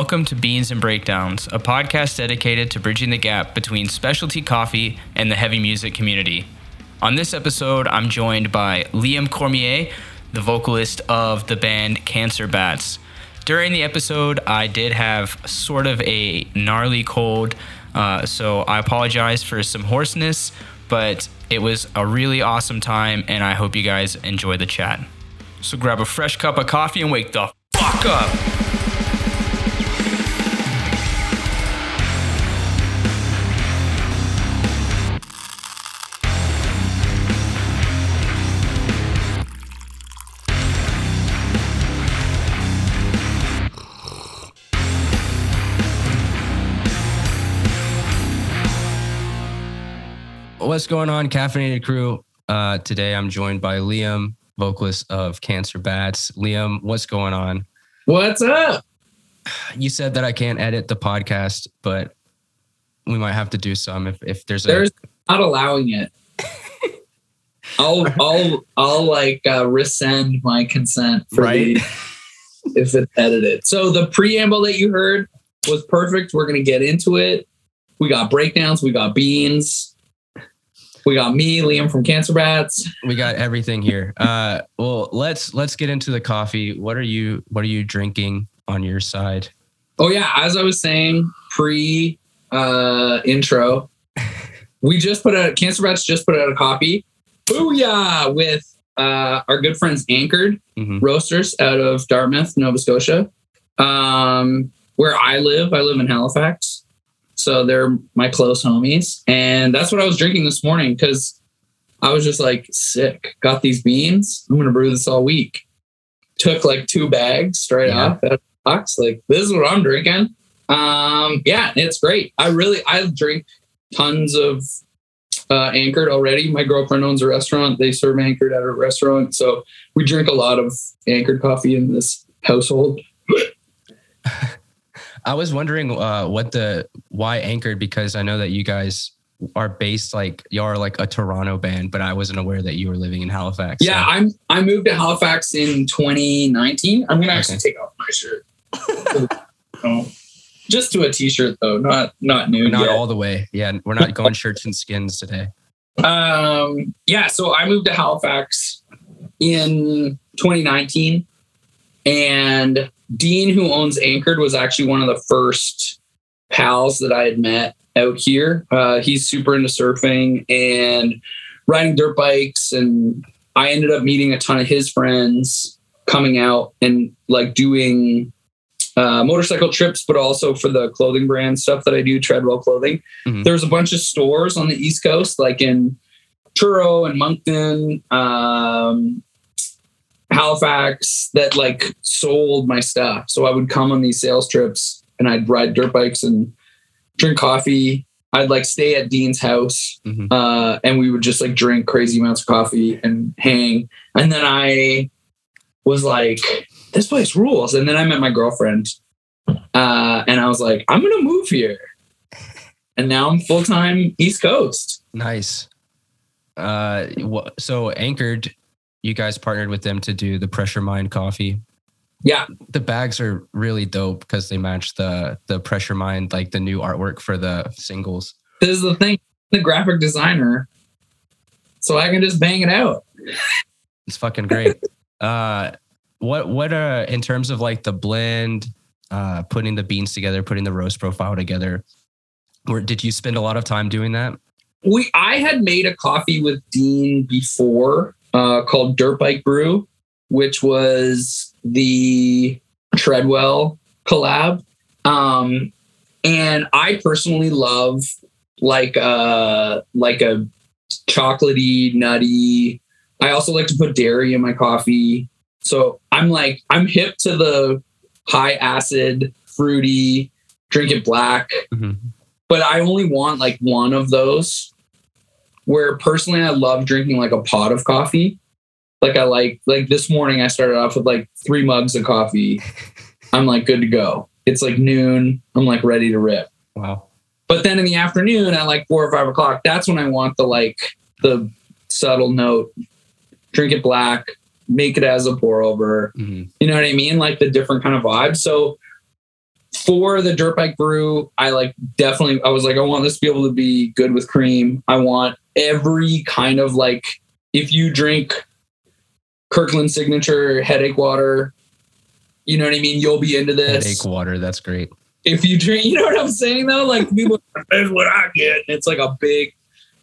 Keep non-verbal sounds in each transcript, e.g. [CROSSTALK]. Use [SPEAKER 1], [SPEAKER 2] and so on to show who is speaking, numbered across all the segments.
[SPEAKER 1] Welcome to Beans and Breakdowns, a podcast dedicated to bridging the gap between specialty coffee and the heavy music community. On this episode, I'm joined by Liam Cormier, the vocalist of the band Cancer Bats. During the episode, I did have sort of a gnarly cold, uh, so I apologize for some hoarseness, but it was a really awesome time, and I hope you guys enjoy the chat. So grab a fresh cup of coffee and wake the fuck up. What's going on, Caffeinated Crew? Uh, today I'm joined by Liam, vocalist of Cancer Bats. Liam, what's going on?
[SPEAKER 2] What's up?
[SPEAKER 1] You said that I can't edit the podcast, but we might have to do some if, if there's a.
[SPEAKER 2] There's not allowing it. I'll [LAUGHS] I'll I'll like uh, rescind my consent for
[SPEAKER 1] Right.
[SPEAKER 2] the, [LAUGHS] if it's edited. So the preamble that you heard was perfect. We're gonna get into it. We got breakdowns. We got beans. We got me, Liam from Cancer Bats.
[SPEAKER 1] we got everything here. [LAUGHS] Uh, well, let's let's get into the coffee. What are you What are you drinking on your side?
[SPEAKER 2] Oh yeah, as I was saying pre uh, intro, [LAUGHS] we just put out Cancer Bats just put out a copy. Booyah! With uh, our good friends Anchored
[SPEAKER 1] Mhm.
[SPEAKER 2] Roasters out of Dartmouth, Nova Scotia. Um, where I live, I live in Halifax. So they're my close homies. And that's what I was drinking this morning because I was just like sick. Got these beans. I'm gonna brew this all week. Took like two bags straight
[SPEAKER 1] Yeah.
[SPEAKER 2] off of box. Like, this is what I'm drinking. Um, yeah, it's great. I really I drink tons of uh, anchored already. My girlfriend owns a restaurant. They serve anchored at a restaurant. So we drink a lot of anchored coffee in this household. [LAUGHS]
[SPEAKER 1] I was wondering uh, what the why anchored because I know that you guys are based like you are like a Toronto band, but I wasn't aware that you were living in Halifax. so-
[SPEAKER 2] Yeah, I'm I moved to Halifax in 2019. I'm gonna actually take off my shirt. [LAUGHS] oh, just to a t-shirt though, not not nude
[SPEAKER 1] not
[SPEAKER 2] yet.
[SPEAKER 1] all the way. Yeah, we're not going shirts and skins today.
[SPEAKER 2] Um, yeah, so I moved to Halifax in 2019, and Dean, who owns Anchored, was actually one of the first pals that I had met out here. Uh, he's super into surfing and riding dirt bikes, and I ended up meeting a ton of his friends coming out and like doing uh, motorcycle trips, but also for the clothing brand stuff that I do, Treadwell Clothing.
[SPEAKER 1] Mhm.
[SPEAKER 2] There's a bunch of stores on the East Coast, like in Truro and Moncton, um, Halifax, that like sold my stuff. So I would come on these sales trips and I'd ride dirt bikes and drink coffee. I'd like stay at Dean's house
[SPEAKER 1] Mhm.
[SPEAKER 2] uh, and we would just like drink crazy amounts of coffee and hang. And then I was like, this place rules. And then I met my girlfriend uh, and I was like, I'm going to move here. And now I'm full time East Coast.
[SPEAKER 1] Nice. Uh, so anchored, you guys partnered with them to do the Pressure Mind coffee.
[SPEAKER 2] Yeah.
[SPEAKER 1] The bags are really dope because they match the the Pressure Mind, like the new artwork for the singles.
[SPEAKER 2] This is the thing the graphic designer. So I can just bang it out. [LAUGHS]
[SPEAKER 1] It's fucking great. uh, what what uh in terms of like the blend, uh, putting the beans together, putting the roast profile together. Where did you spend a lot of time doing that?
[SPEAKER 2] we I had made a coffee with Dean before uh, called Dirt Bike Brew, which was the Treadwell collab. Um, and I personally love like a like a chocolatey, nutty. I also like to put dairy in my coffee. So I'm like I'm hip to the high acid, fruity, drink it black
[SPEAKER 1] Mhm.
[SPEAKER 2] but I only want like one of those. Where personally, I love drinking like a pot of coffee. Like I like like this morning, I started off with like three mugs of coffee. [LAUGHS] I'm like good to go. It's like noon. I'm like ready to rip.
[SPEAKER 1] Wow.
[SPEAKER 2] But then in the afternoon, at like four or five o'clock, that's when I want the like the subtle note. Drink it black, make it as a pour over.
[SPEAKER 1] Mhm.
[SPEAKER 2] You know what I mean? Like the different kind of vibe. So for the dirt bike brew, I like definitely, I was like, I want this to be able to be good with cream. I want every kind of like, if you drink Kirkland signature headache water, you know what I mean? You'll be into this.
[SPEAKER 1] Headache water. That's great.
[SPEAKER 2] If you drink, [LAUGHS] you know what I'm saying though? Like people, that's what I get. And it's like a big,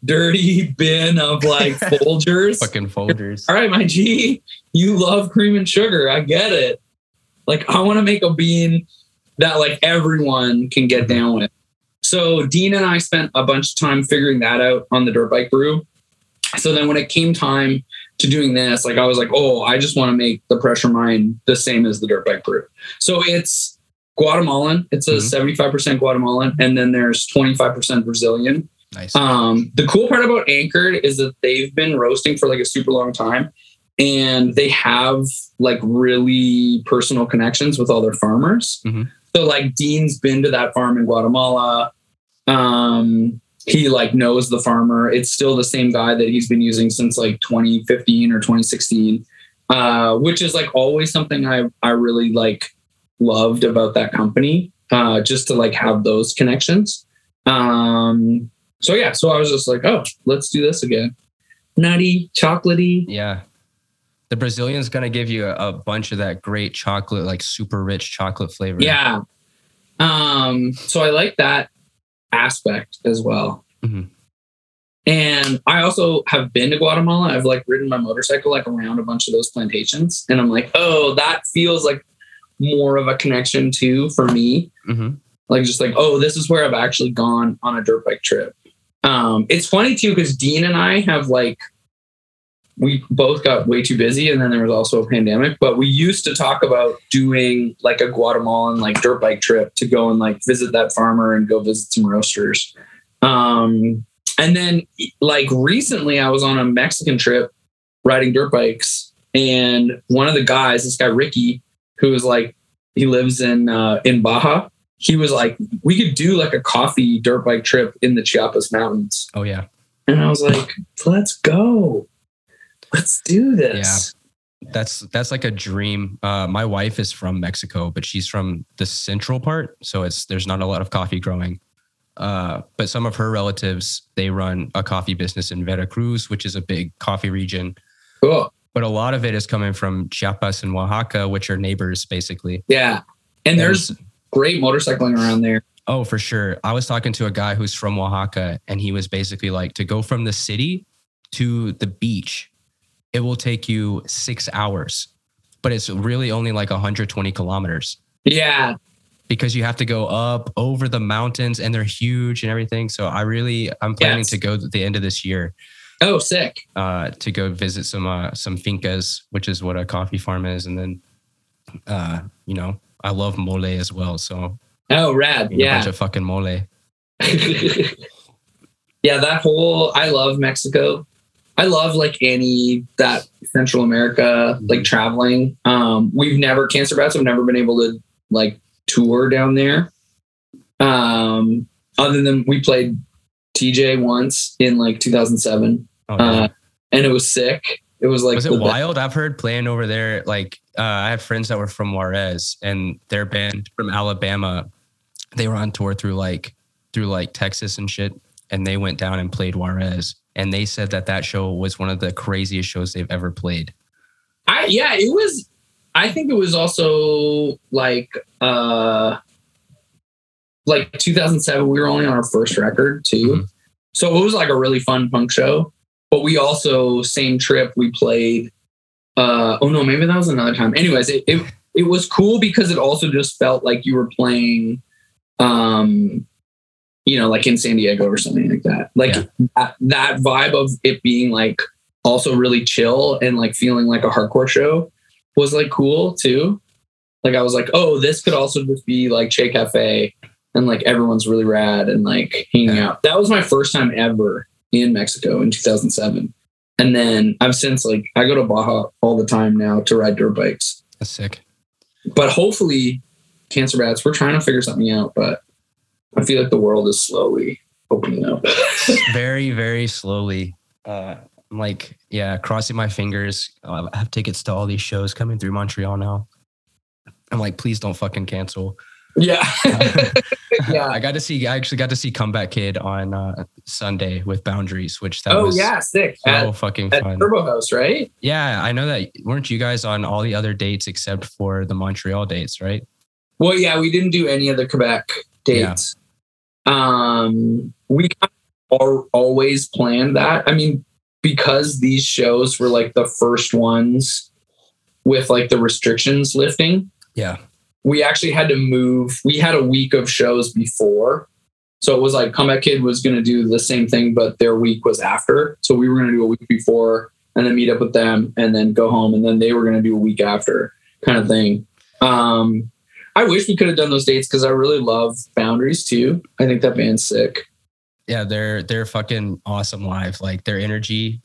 [SPEAKER 2] dirty bin of like [LAUGHS] Folgers.
[SPEAKER 1] Fucking Folgers.
[SPEAKER 2] All right, my G, you love cream and sugar. I get it. Like I want to make a bean that like everyone can get down with. So Dean and I spent a bunch of time figuring that out on the dirt bike brew. So then when it came time to doing this, like I was like, oh, I just want to make the Pressure Mind the same as the dirt bike brew. So it's Guatemalan. It's a
[SPEAKER 1] Mhm.
[SPEAKER 2] 75% Guatemalan, and then there's 25% Brazilian.
[SPEAKER 1] Nice.
[SPEAKER 2] Um, the cool part about Anchored is that they've been roasting for like a super long time and they have like really personal connections with all their farmers.
[SPEAKER 1] Mhm.
[SPEAKER 2] So like Dean's been to that farm in Guatemala. Um, he like knows the farmer. It's still the same guy that he's been using since like 2015 or 2016. Uh, which is like always something I I really like loved about that company. Uh, just to like have those connections. Um, so yeah, so I was just like, oh, let's do this again. Nutty, chocolatey.
[SPEAKER 1] yeah. The Brazilian's gonna give you a, a bunch of that great chocolate, like super rich chocolate flavor.
[SPEAKER 2] Yeah. Um, so I like that aspect as well.
[SPEAKER 1] Mhm.
[SPEAKER 2] And I also have been to Guatemala. I've like ridden my motorcycle like around a bunch of those plantations. And I'm like, oh, that feels like more of a connection too for me.
[SPEAKER 1] hmm
[SPEAKER 2] like just like oh this is where i've actually gone on a dirt bike trip um it's funny too because dean and i have like we both got way too busy and then there was also a pandemic but we used to talk about doing like a guatemalan like dirt bike trip to go and like visit that farmer and go visit some roasters um and then like recently i was on a mexican trip riding dirt bikes and one of the guys this guy ricky who was like he lives in uh in baja he was like, we could do like a coffee dirt bike trip in the Chiapas Mountains.
[SPEAKER 1] Oh yeah.
[SPEAKER 2] And I was like, let's go. Let's do this. Yeah.
[SPEAKER 1] That's that's like a dream. Uh, my wife is from Mexico, but she's from the central part, so it's there's not a lot of coffee growing. Uh, but some of her relatives they run a coffee business in Veracruz, which is a big coffee region.
[SPEAKER 2] Cool.
[SPEAKER 1] But a lot of it is coming from Chiapas and Oaxaca, which are neighbors basically.
[SPEAKER 2] Yeah. And there's great motorcycling around there.
[SPEAKER 1] Oh, for sure. I was talking to a guy who's from Oaxaca, and he was basically like, to go from the city to the beach, it will take you six hours, but it's really only like 120 kilometers
[SPEAKER 2] Yeah.
[SPEAKER 1] because you have to go up over the mountains and they're huge and everything. So I really, I'm planning
[SPEAKER 2] Yes.
[SPEAKER 1] to go at the end of this year
[SPEAKER 2] Oh, sick.
[SPEAKER 1] uh, to go visit some uh, some fincas, which is what a coffee farm is, and then, uh, you know, I love mole as well. So
[SPEAKER 2] Oh, rad.
[SPEAKER 1] a bunch
[SPEAKER 2] Yeah.
[SPEAKER 1] of fucking mole. [LAUGHS]
[SPEAKER 2] yeah. That whole, I love Mexico. I love like any that Central America, like traveling. Um, we've never, Cancer Bats have never been able to like tour down there. Um, other than we played TJ once in like 2007.
[SPEAKER 1] Oh, yeah.
[SPEAKER 2] Uh, and it was sick. It was like
[SPEAKER 1] was it wild? I've heard playing over there. Like uh, I had friends that were from Juarez, and their band from Alabama. They were on tour through like through like Texas and shit, and they went down and played Juarez. And they said that that show was one of the craziest shows they've ever played.
[SPEAKER 2] I yeah, it was. I think it was also like uh like 2007. We were only on our first record too,
[SPEAKER 1] Mhm.
[SPEAKER 2] so it was like a really fun punk show. But we also same trip we played. uh Oh no, maybe that was another time. Anyways, it it, it was cool because it also just felt like you were playing, um, you know, like in San Diego or something like that. Like
[SPEAKER 1] Yeah.
[SPEAKER 2] that, that vibe of it being like also really chill and like feeling like a hardcore show was like cool too. Like I was like, oh, this could also just be like Che Cafe and like everyone's really rad and like hanging
[SPEAKER 1] Yeah.
[SPEAKER 2] out. That was my first time ever in Mexico in 2007. And then I've since like I go to Baja all the time now to ride dirt bikes.
[SPEAKER 1] That's sick.
[SPEAKER 2] But hopefully, cancer bats, we're trying to figure something out, but I feel like the world is slowly opening up. [LAUGHS]
[SPEAKER 1] very, very slowly. Uh, I'm like, yeah, crossing my fingers. Uh, I have tickets to all these shows coming through Montreal now. I'm like, please don't fucking cancel.
[SPEAKER 2] Yeah. [LAUGHS] yeah.
[SPEAKER 1] I got to see. I actually got to see Comeback Kid on uh, Sunday with Boundaries, which that
[SPEAKER 2] oh
[SPEAKER 1] was
[SPEAKER 2] yeah, sick.
[SPEAKER 1] so
[SPEAKER 2] At,
[SPEAKER 1] fucking
[SPEAKER 2] at
[SPEAKER 1] fun.
[SPEAKER 2] Turbo House, right?
[SPEAKER 1] Yeah, I know that. Weren't you guys on all the other dates except for the Montreal dates, right?
[SPEAKER 2] Well, yeah, we didn't do any of the Quebec dates. Um, we kind of always planned that. I mean, because these shows were like the first ones with like the restrictions lifting,
[SPEAKER 1] Yeah.
[SPEAKER 2] we actually had to move. We had a week of shows before. So it was like Comeback Kid was going to do the same thing, but their week was after. So we were going to do a week before and then meet up with them and then go home. And then they were going to do a week after kind of thing. Um, I wish we could have done those dates because I really love Boundaries too. I think that band's sick.
[SPEAKER 1] Yeah, they're they're fucking awesome live. Like their energy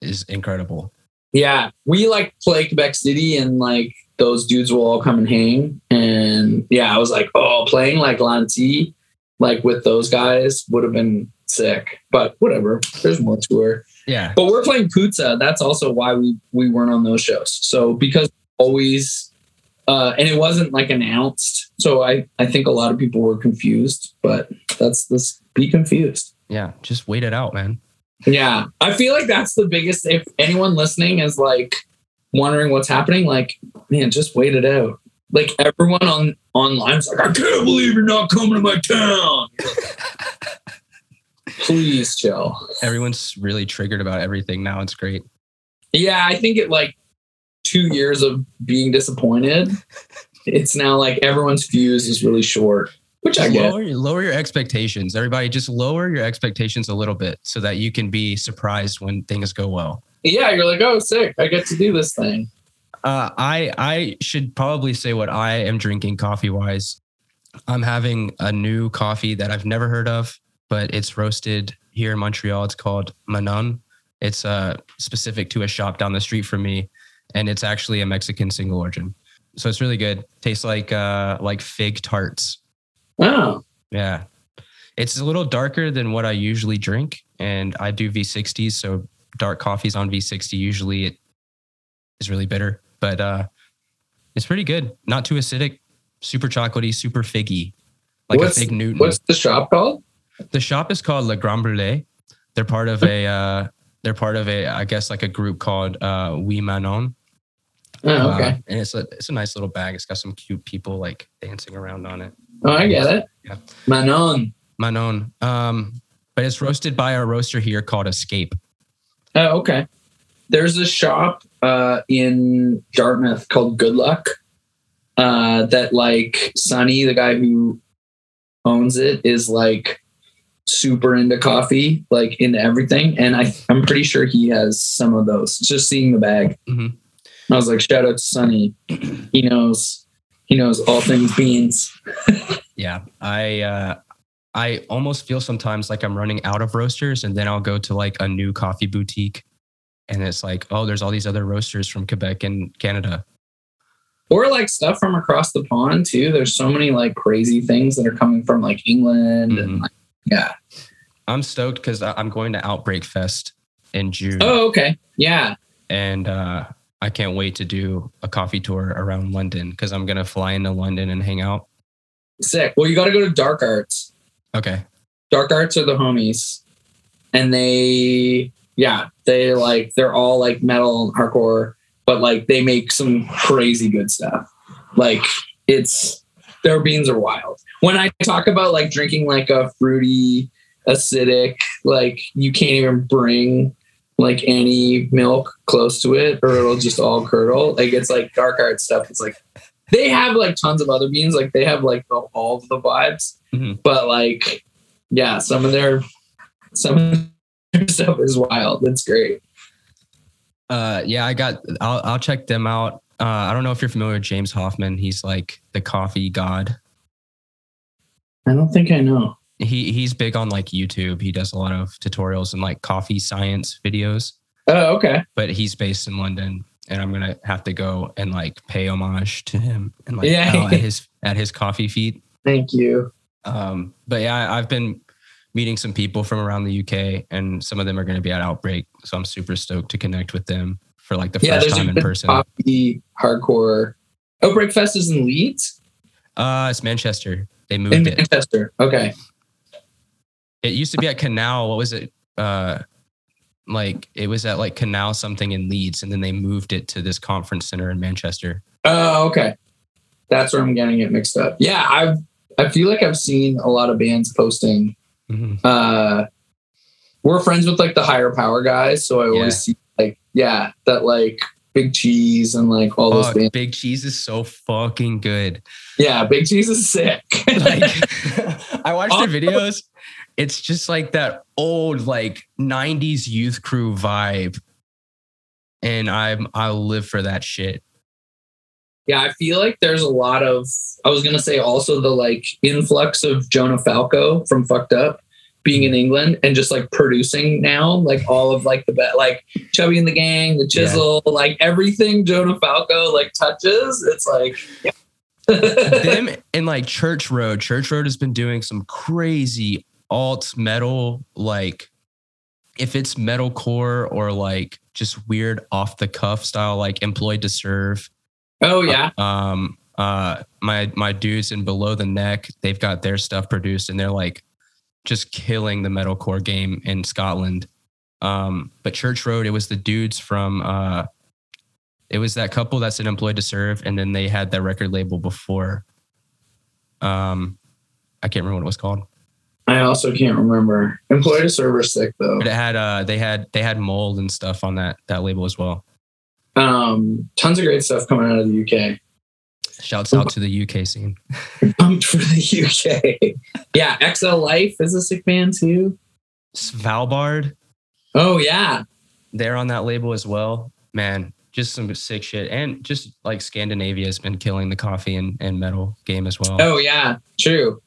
[SPEAKER 1] is incredible.
[SPEAKER 2] Yeah, we like play Quebec City and like those dudes will all come and hang. And yeah, I was like, oh, playing like L'Anti, like with those guys would have been sick. But whatever, there's more to her.
[SPEAKER 1] Yeah.
[SPEAKER 2] But we're playing Pouzza. That's also why we we weren't on those shows. So because always, uh, and it wasn't like announced. So I I think a lot of people were confused. But that's this be confused.
[SPEAKER 1] Yeah. Just wait it out, man.
[SPEAKER 2] Yeah. I feel like that's the biggest if anyone listening is like wondering what's happening, like, man, just wait it out. Like everyone on online's like, I can't believe you're not coming to my town. [LAUGHS] Please chill.
[SPEAKER 1] Everyone's really triggered about everything now. It's great.
[SPEAKER 2] Yeah, I think it like two years of being disappointed. It's now like everyone's fuse is really short, which I get.
[SPEAKER 1] lower, lower your expectations. Everybody, just lower your expectations a little bit so that you can be surprised when things go well.
[SPEAKER 2] Yeah, you're like, oh, sick. I get to do this thing.
[SPEAKER 1] Uh, I I should probably say what I am drinking coffee wise. I'm having a new coffee that I've never heard of, but it's roasted here in Montreal. It's called Manon. It's uh, specific to a shop down the street from me, and it's actually a Mexican single origin. So it's really good. Tastes like uh, like fig tarts.
[SPEAKER 2] Oh,
[SPEAKER 1] Yeah. It's a little darker than what I usually drink. And I do V60s. So dark coffees on V60 usually it is really bitter. But uh it's pretty good. Not too acidic, super chocolatey, super figgy. Like
[SPEAKER 2] What's-
[SPEAKER 1] a fig Newton.
[SPEAKER 2] what's the shop called?
[SPEAKER 1] the shop is called Le Grand Brûlé. They're part of a uh they're part of a I guess like a group called uh We Manon.
[SPEAKER 2] Oh,
[SPEAKER 1] Uh,
[SPEAKER 2] okay.
[SPEAKER 1] and it's a it's a nice little bag. It's got some cute people like dancing around on it.
[SPEAKER 2] Oh, I get it.
[SPEAKER 1] Yeah.
[SPEAKER 2] Manon.
[SPEAKER 1] Manon. Um, but it's roasted by our roaster here called Escape.
[SPEAKER 2] Oh, okay. There's a shop uh, in Dartmouth called Good Luck uh, that, like, Sonny, the guy who owns it, is like super into coffee, like into everything. And I, I'm pretty sure he has some of those. Just seeing the bag,
[SPEAKER 1] Mhm.
[SPEAKER 2] I was like, shout out to Sonny. He knows. He knows all things beans. [LAUGHS]
[SPEAKER 1] Yeah, I uh, I almost feel sometimes like I'm running out of roasters, and then I'll go to like a new coffee boutique, and it's like, oh, there's all these other roasters from Quebec and Canada.
[SPEAKER 2] Or like stuff from across the pond too. There's so many like crazy things that are coming from like England
[SPEAKER 1] Mhm.
[SPEAKER 2] and like, yeah.
[SPEAKER 1] I'm stoked because I'm going to Outbreak Fest in June,
[SPEAKER 2] Oh, okay. Yeah.
[SPEAKER 1] and uh, I can't wait to do a coffee tour around London because I'm gonna fly into London and hang out.
[SPEAKER 2] Sick. Well, you got to go to Dark Arts.
[SPEAKER 1] Okay,
[SPEAKER 2] Dark Arts are the homies, and they, yeah, they like they're all like metal and hardcore, but like they make some crazy good stuff. Like it's their beans are wild. When I talk about like drinking like a fruity, acidic, like you can't even bring like any milk close to it, or it'll just all curdle. Like it's like Dark art stuff. It's like they have like tons of other beans. Like they have like the, all of the vibes,
[SPEAKER 1] Mhm.
[SPEAKER 2] but like yeah, some of their some of their stuff is wild. It's great.
[SPEAKER 1] Uh, yeah, I got. I'll I'll check them out. Uh, I don't know if you're familiar with James Hoffmann. He's like the coffee god.
[SPEAKER 2] I don't think I know.
[SPEAKER 1] He he's big on like YouTube. He does a lot of tutorials and like coffee science videos.
[SPEAKER 2] Oh, okay.
[SPEAKER 1] But he's based in London, and I'm gonna have to go and like pay homage to him and like
[SPEAKER 2] Yeah.
[SPEAKER 1] at [LAUGHS] his at his coffee feet.
[SPEAKER 2] Thank you.
[SPEAKER 1] Um, but yeah, I've been meeting some people from around the UK, and some of them are going to be at Outbreak. So I'm super stoked to connect with them for like the
[SPEAKER 2] Yeah,
[SPEAKER 1] first time in person.
[SPEAKER 2] coffee hardcore. Outbreak Fest is in Leeds.
[SPEAKER 1] Uh, it's Manchester. They
[SPEAKER 2] In
[SPEAKER 1] moved it.
[SPEAKER 2] Manchester. Okay.
[SPEAKER 1] It used to be at Canal. What was it? Uh, like it was at like Canal something in Leeds, and then they moved it to this conference center in Manchester.
[SPEAKER 2] Oh, okay. That's where I'm getting it mixed up. Yeah, I've I feel like I've seen a lot of bands posting.
[SPEAKER 1] Mhm.
[SPEAKER 2] Uh, we're friends with like the higher power guys, so I always
[SPEAKER 1] Yeah.
[SPEAKER 2] see like yeah that like Big Cheese and like all those
[SPEAKER 1] Fuck,
[SPEAKER 2] bands.
[SPEAKER 1] Big Cheese is so fucking good.
[SPEAKER 2] Yeah, Big Cheese is sick. [LAUGHS]
[SPEAKER 1] Like [LAUGHS] I watched their videos. It's just like that old like 90s youth crew vibe. And I'm I'll live for that shit.
[SPEAKER 2] Yeah, I feel like there's a lot of I was gonna say also the like influx of Jonah Falco from Fucked Up being in England and just like producing now, like all of like the be- like Chubby and the Gang, the Chisel, like everything Jonah Falco like touches, it's like [LAUGHS]
[SPEAKER 1] Them [LAUGHS] and like Church Road. Church Road has been doing some crazy alt metal, like if it's metalcore or like just weird off the cuff style, like employed to serve.
[SPEAKER 2] oh yeah.
[SPEAKER 1] um uh my my dudes in below the neck they've got their stuff produced and they're like just killing the metalcore game in scotland um but church road it was the dudes from uh it was that couple that's an employed to serve and then they had that record label before um i can't remember what it was called
[SPEAKER 2] I also can't remember. Employed to serve server sick though.
[SPEAKER 1] but it had uh they had they had mold and stuff on that that label as well
[SPEAKER 2] Um tons of great stuff coming out of the UK.
[SPEAKER 1] Shouts out to the uk scene
[SPEAKER 2] Pumped [LAUGHS] for the UK. yeah, XL Life is a sick band too.
[SPEAKER 1] svalbard
[SPEAKER 2] Oh yeah.
[SPEAKER 1] they're on that label as well. Man, just some sick shit. And just like Scandinavia has been killing the coffee and, and metal game as well.
[SPEAKER 2] Oh yeah, true.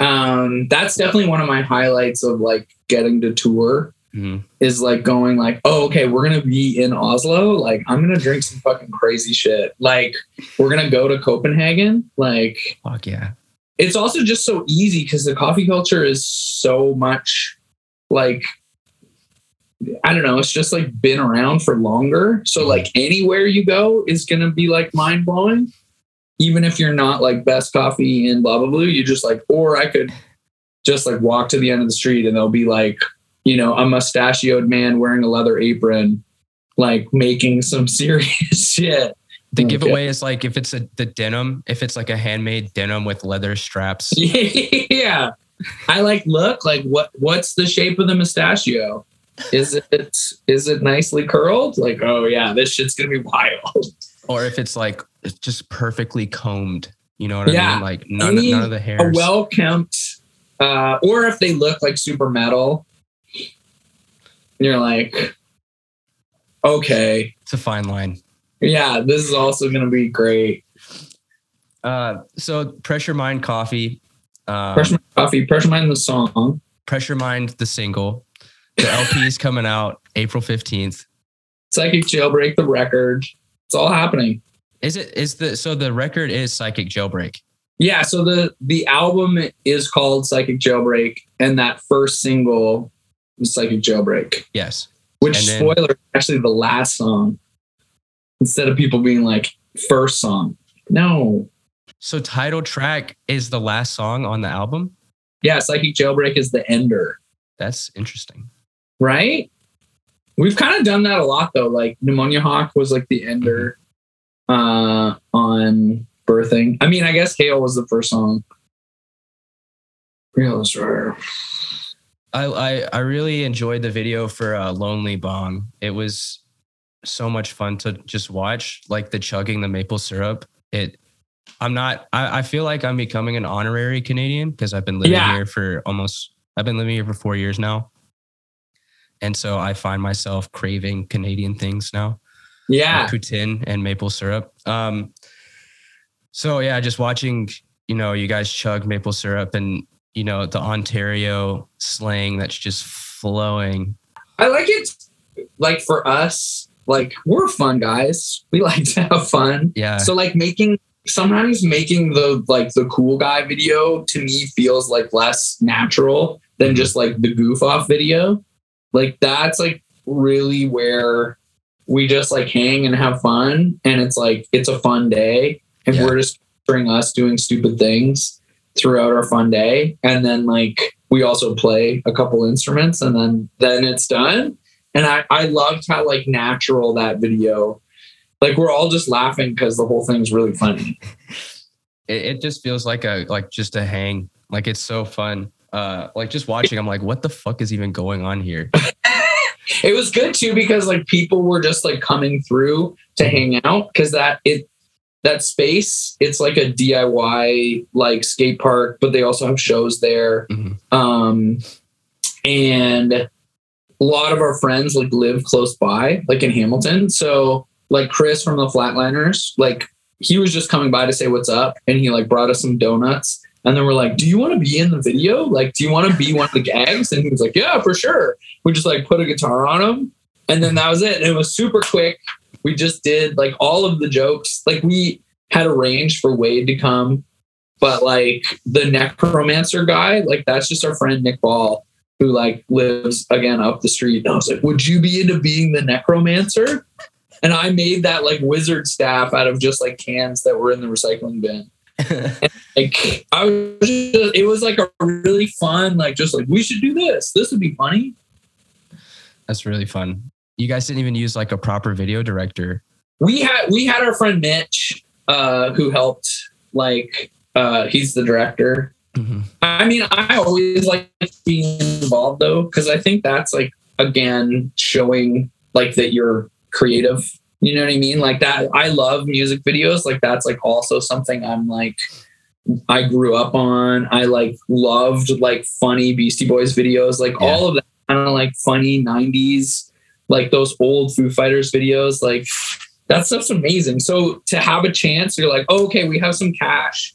[SPEAKER 2] Um, that's definitely one of my highlights of like getting to tour
[SPEAKER 1] Mhm.
[SPEAKER 2] is like going like, oh, okay, we're gonna be in Oslo. Like, I'm gonna drink some fucking crazy shit. Like, we're gonna go to Copenhagen. Like,
[SPEAKER 1] Fuck yeah.
[SPEAKER 2] it's also just so easy because the coffee culture is so much like I don't know, it's just like been around for longer. So like anywhere you go is gonna be like mind blowing. Even if you're not like best coffee in blah blah blah, you just like, or I could just like walk to the end of the street and there'll be like, you know, a mustachioed man wearing a leather apron, like making some [LAUGHS] serious shit.
[SPEAKER 1] The giveaway is like if it's a the denim, if it's like a handmade denim with leather straps. [LAUGHS]
[SPEAKER 2] yeah. I like look like what what's the shape of the mustachio? Is it is it nicely curled? Like, oh yeah, this shit's gonna be wild.
[SPEAKER 1] Or if it's like it's just perfectly combed. You know what I
[SPEAKER 2] Yeah.
[SPEAKER 1] mean? Like none,
[SPEAKER 2] Any-
[SPEAKER 1] none of the
[SPEAKER 2] hair.
[SPEAKER 1] A
[SPEAKER 2] well kempt, uh, or if they look like super metal, you're like, okay,
[SPEAKER 1] it's a fine line.
[SPEAKER 2] yeah, this is also gonna be great.
[SPEAKER 1] Uh, so Pressure Mind Coffee. Um,
[SPEAKER 2] Pressure Mind Coffee, Pressure Mind the song.
[SPEAKER 1] Pressure Mind the single. The LP is coming out April 15th.
[SPEAKER 2] Psychic Jailbreak the record. It's all happening.
[SPEAKER 1] Is it is the so the record is Psychic Jailbreak.
[SPEAKER 2] Yeah, so the the album is called Psychic Jailbreak, and that first single Psychic Jailbreak,
[SPEAKER 1] Yes.
[SPEAKER 2] which
[SPEAKER 1] And then-
[SPEAKER 2] spoiler actually the last song. Instead of people being like first song, no,
[SPEAKER 1] So title track is the last song on the album.
[SPEAKER 2] yeah, Psychic Jailbreak is the ender,
[SPEAKER 1] That's interesting.
[SPEAKER 2] right? We've kind of done that a lot though. Like Pneumonia Hawk was like the ender uh, on Birthing. I mean, I guess Hail was the first song. Real Destroyer.
[SPEAKER 1] I I, I really enjoyed the video for uh, Lonely Bong. It was so much fun to just watch, like the chugging the maple syrup. It. I'm not. I, I feel like I'm becoming an honorary Canadian because I've been living
[SPEAKER 2] Yeah.
[SPEAKER 1] here for almost. I've been living here for four years now, and so I find myself craving Canadian things now.
[SPEAKER 2] Yeah.
[SPEAKER 1] like poutine and maple syrup. Um, so yeah, just watching, you know, you guys chug maple syrup and you know the Ontario slang that's just flowing.
[SPEAKER 2] I like it like for us, like we're fun guys. We [LAUGHS] like to have fun.
[SPEAKER 1] Yeah,
[SPEAKER 2] So like making sometimes making the like the cool guy video to me feels like less natural than just like the goof off video. Like that's like really where we just like hang and have fun and it's like it's a fun day and
[SPEAKER 1] Yeah.
[SPEAKER 2] we're just capturing us doing stupid things throughout our fun day. And then like we also play a couple instruments and then then it's done. And I, I loved how like natural that video. Like we're all just laughing because the whole thing's really funny.
[SPEAKER 1] It, it just feels like a like just a hang. Like it's so fun. Uh like just watching, I'm like, what the fuck is even going on here? [LAUGHS]
[SPEAKER 2] it was good too because like people were just like coming through to hang out because that it that space it's like a diy like skate park but they also have shows there.
[SPEAKER 1] Mhm.
[SPEAKER 2] um and a lot of our friends like live close by like in hamilton. So like chris from the flatliners like he was just coming by to say what's up and he like brought us some donuts. And then we're like do you want to be in the video? Like do you want to be one of the gags? And he was like yeah for sure. We just like put a guitar on him and then that was it. And it was super quick we just did like all of the jokes. Like we had arranged for wade to come but like the necromancer guy like that's just our friend nick ball who like lives again up the street. And i was like would you be into being the necromancer? And i made that like wizard staff out of just like cans that were in the recycling bin. [LAUGHS] Like i was just, it was like a really fun like just like we should do this. This would be funny.
[SPEAKER 1] That's really fun. You guys didn't even use like a proper video director.
[SPEAKER 2] we had we had our friend Mitch uh who helped like uh he's the director.
[SPEAKER 1] Mhm.
[SPEAKER 2] I mean, I always like being involved though cuz I think that's like again showing like that you're creative. You know what I mean? Like that I love music videos. Like that's like also something I'm like I grew up on. I like loved like funny Beastie Boys videos, like
[SPEAKER 1] Yeah.
[SPEAKER 2] all of that kind of like funny 90s like those old Foo Fighters videos like that stuff's amazing. So to have a chance, you're like, oh, okay, we have some cash.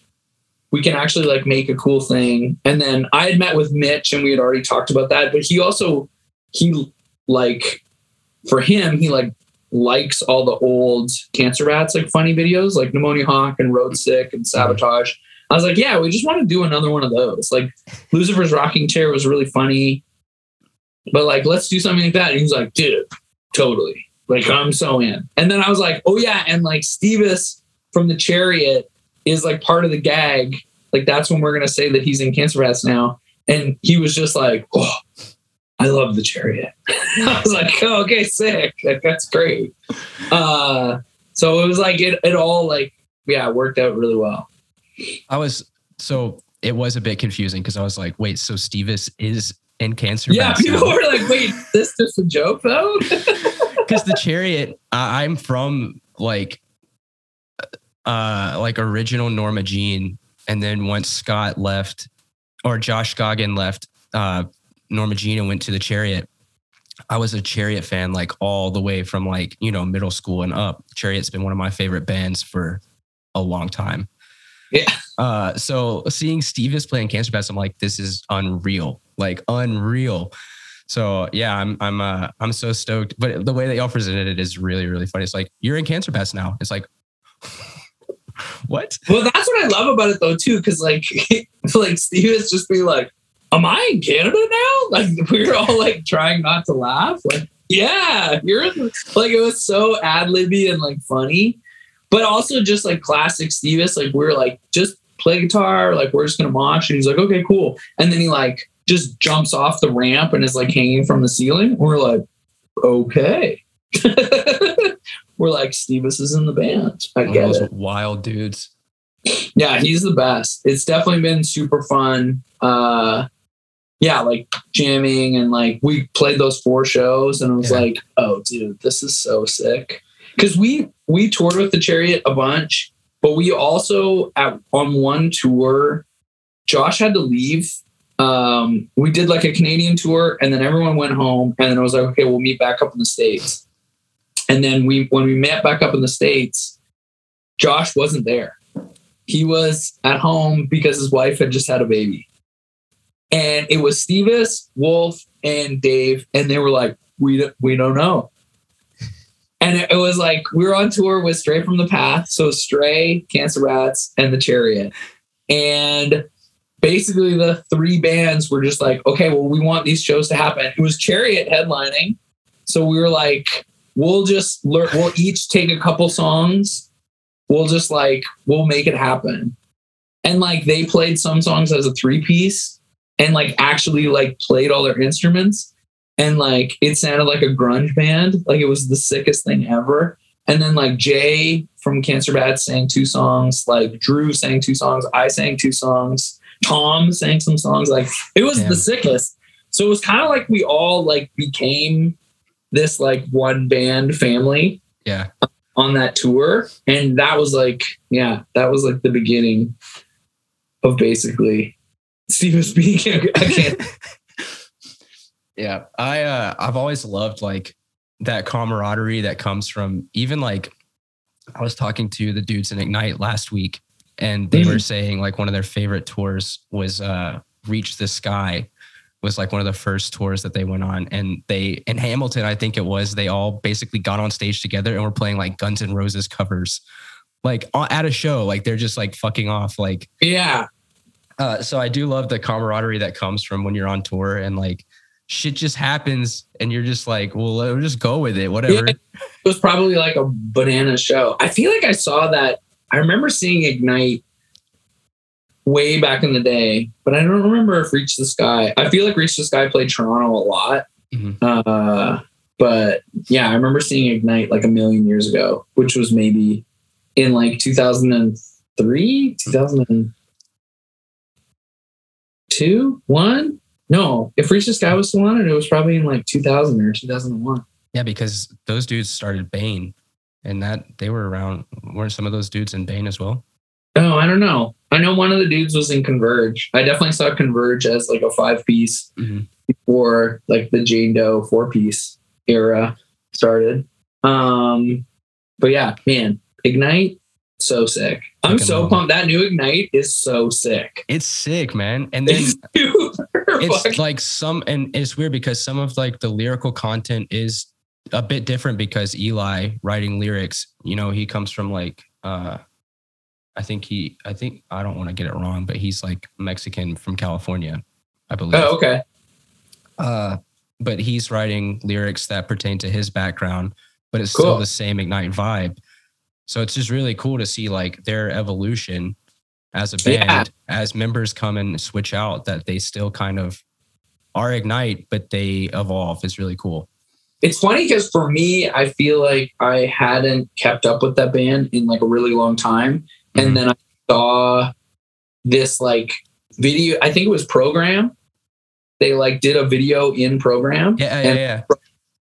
[SPEAKER 2] We can actually like make a cool thing. And then I had met with Mitch and we had already talked about that, but he also he like for him, he like likes all the old Cancer Bats like funny videos like pneumonia hawk and road sick and sabotage. I was like, yeah, we just want to do another one of those. Like Lucifer's rocking chair was really funny. But like, let's do something like that. And he was like, dude, totally. Like I'm so in. And then I was like, oh yeah, and like Stevis from the chariot is like part of the gag. Like that's when we're gonna say that he's in Cancer Bats now. And he was just like, oh, I love the chariot. [LAUGHS] I was like, oh, okay, sick. Like that's great. Uh so it was like it it all like yeah, worked out really well.
[SPEAKER 1] I was so it was a bit confusing because I was like, wait, so Stevis is in cancer?
[SPEAKER 2] Yeah, people were like, wait, this just a joke though? [LAUGHS] [LAUGHS]
[SPEAKER 1] because the chariot I i'm from like uh like original norma jean and then once scott left or josh Scogin left uh norma jean and went to the chariot i was a chariot fan like all the way from like you know middle school and up chariot's been one of my favorite bands for a long time
[SPEAKER 2] Yeah.
[SPEAKER 1] uh so seeing stevis playing cancer bats i'm like this is unreal like unreal so yeah, I'm I'm uh I'm so stoked. But the way that y'all presented it is really really funny. It's like you're in Cancer Bats now. It's like [LAUGHS] what?
[SPEAKER 2] Well, that's what I love about it though, too, because like [LAUGHS] like Steve is just being like, Am I in Canada now? [LAUGHS] Like we were all like trying not to laugh. Like, yeah, you're in like it was so ad libby and like funny, but also just like classic Stevis. Like we're like, just play guitar, like we're just gonna mosh. And he's like, okay, cool. And then he like just jumps off the ramp and is like hanging from the ceiling. We're like, okay. [LAUGHS] we're like, Stevis is in the band. I
[SPEAKER 1] One of
[SPEAKER 2] get
[SPEAKER 1] those
[SPEAKER 2] it.
[SPEAKER 1] wild dudes.
[SPEAKER 2] Yeah, he's the best. It's definitely been super fun. Uh yeah, like jamming and like we played those four shows and I was
[SPEAKER 1] Yeah.
[SPEAKER 2] like, oh dude, this is so sick. Cause we we toured with the chariot a bunch, but we also at on one tour, Josh had to leave. Um, we did like a Canadian tour and then everyone went home and then I was like, okay, we'll meet back up in the States. And then we when we met back up in the States, Josh wasn't there he was at home because his wife had just had a baby. And it was Stevis, Wolf, and Dave, and they were like, "We we don't know." And it, it was like we were on tour with Stray from the Path, so Stray, Cancer Bats, and the Chariot, and basically the three bands were just like, "Okay, well, we want these shows to happen." It was Chariot headlining, so we were like, "We'll just learn. We'll each take a couple songs." we'll just like we'll make it happen. And like they played some songs as a three piece and like actually like played all their instruments and like it sounded like a grunge band. Like it was the sickest thing ever. And then like Jay from Cancer Bats sang two songs, like Drew sang two songs, I sang two songs, Tom sang some songs. Like it was
[SPEAKER 1] Damn.
[SPEAKER 2] the sickest. So it was kind of like we all like became this like one band family
[SPEAKER 1] Yeah.
[SPEAKER 2] Uh, on that tour. And that was like, yeah, that was like the beginning of basically Steve was [LAUGHS] speaking. I can't [LAUGHS]
[SPEAKER 1] Yeah. I uh I've always loved like that camaraderie that comes from even like I was talking to the dudes in Ignite last week and they were saying like one of their favorite tours was uh Reach the Sky was like one of the first tours that they went on and they in Hamilton I think it was they all basically got on stage together and were playing like Guns N' Roses covers like at a show like they're just like fucking off like
[SPEAKER 2] yeah.
[SPEAKER 1] uh, so I do love the camaraderie that comes from when you're on tour and like shit just happens and you're just like, well, just go with it, whatever.
[SPEAKER 2] Yeah. It was probably like a banana show. I feel like I saw that. I remember seeing Ignite way back in the day, but I don't remember if Reach the Sky. I feel like Reach the Sky played Toronto a lot.
[SPEAKER 1] Mhm.
[SPEAKER 2] Uh, but yeah, I remember seeing Ignite like a million years ago, which was maybe in like 2003, 2002, one. No, if Reach the Sky was still on it, it was probably in like 2000 or 2001.
[SPEAKER 1] Yeah, because those dudes started Bane and that they were around. Weren't some of those dudes in Bane as well?
[SPEAKER 2] Oh, I don't know. I know one of the dudes was in Converge. I definitely saw Converge as like a five piece
[SPEAKER 1] Mhm.
[SPEAKER 2] before like the Jane Doe four piece era started. Um, but yeah, man, Ignite, so sick. I'm so pumped. That new Ignite is so sick.
[SPEAKER 1] It's sick, man. And [LAUGHS] then
[SPEAKER 2] It's
[SPEAKER 1] it's
[SPEAKER 2] fucking-
[SPEAKER 1] like some, and it's weird because some of like the lyrical content is a bit different because Eli writing lyrics, you know, he comes from like, uh, I think he, I think, I don't want to get it wrong, but he's like Mexican from California, I believe.
[SPEAKER 2] oh, okay.
[SPEAKER 1] Uh, but he's writing lyrics that pertain to his background, but it's still the same Ignite vibe. So it's just really cool to see like their evolution as a
[SPEAKER 2] Yeah.
[SPEAKER 1] band, as members come and switch out, that they still kind of are Ignite, but they evolve is really cool.
[SPEAKER 2] It's funny because for me, I feel like I hadn't kept up with that band in like a really long time. And mm-hmm. then I saw this like video, I think it was program. They like did a video in program,
[SPEAKER 1] Yeah, yeah,
[SPEAKER 2] and
[SPEAKER 1] yeah.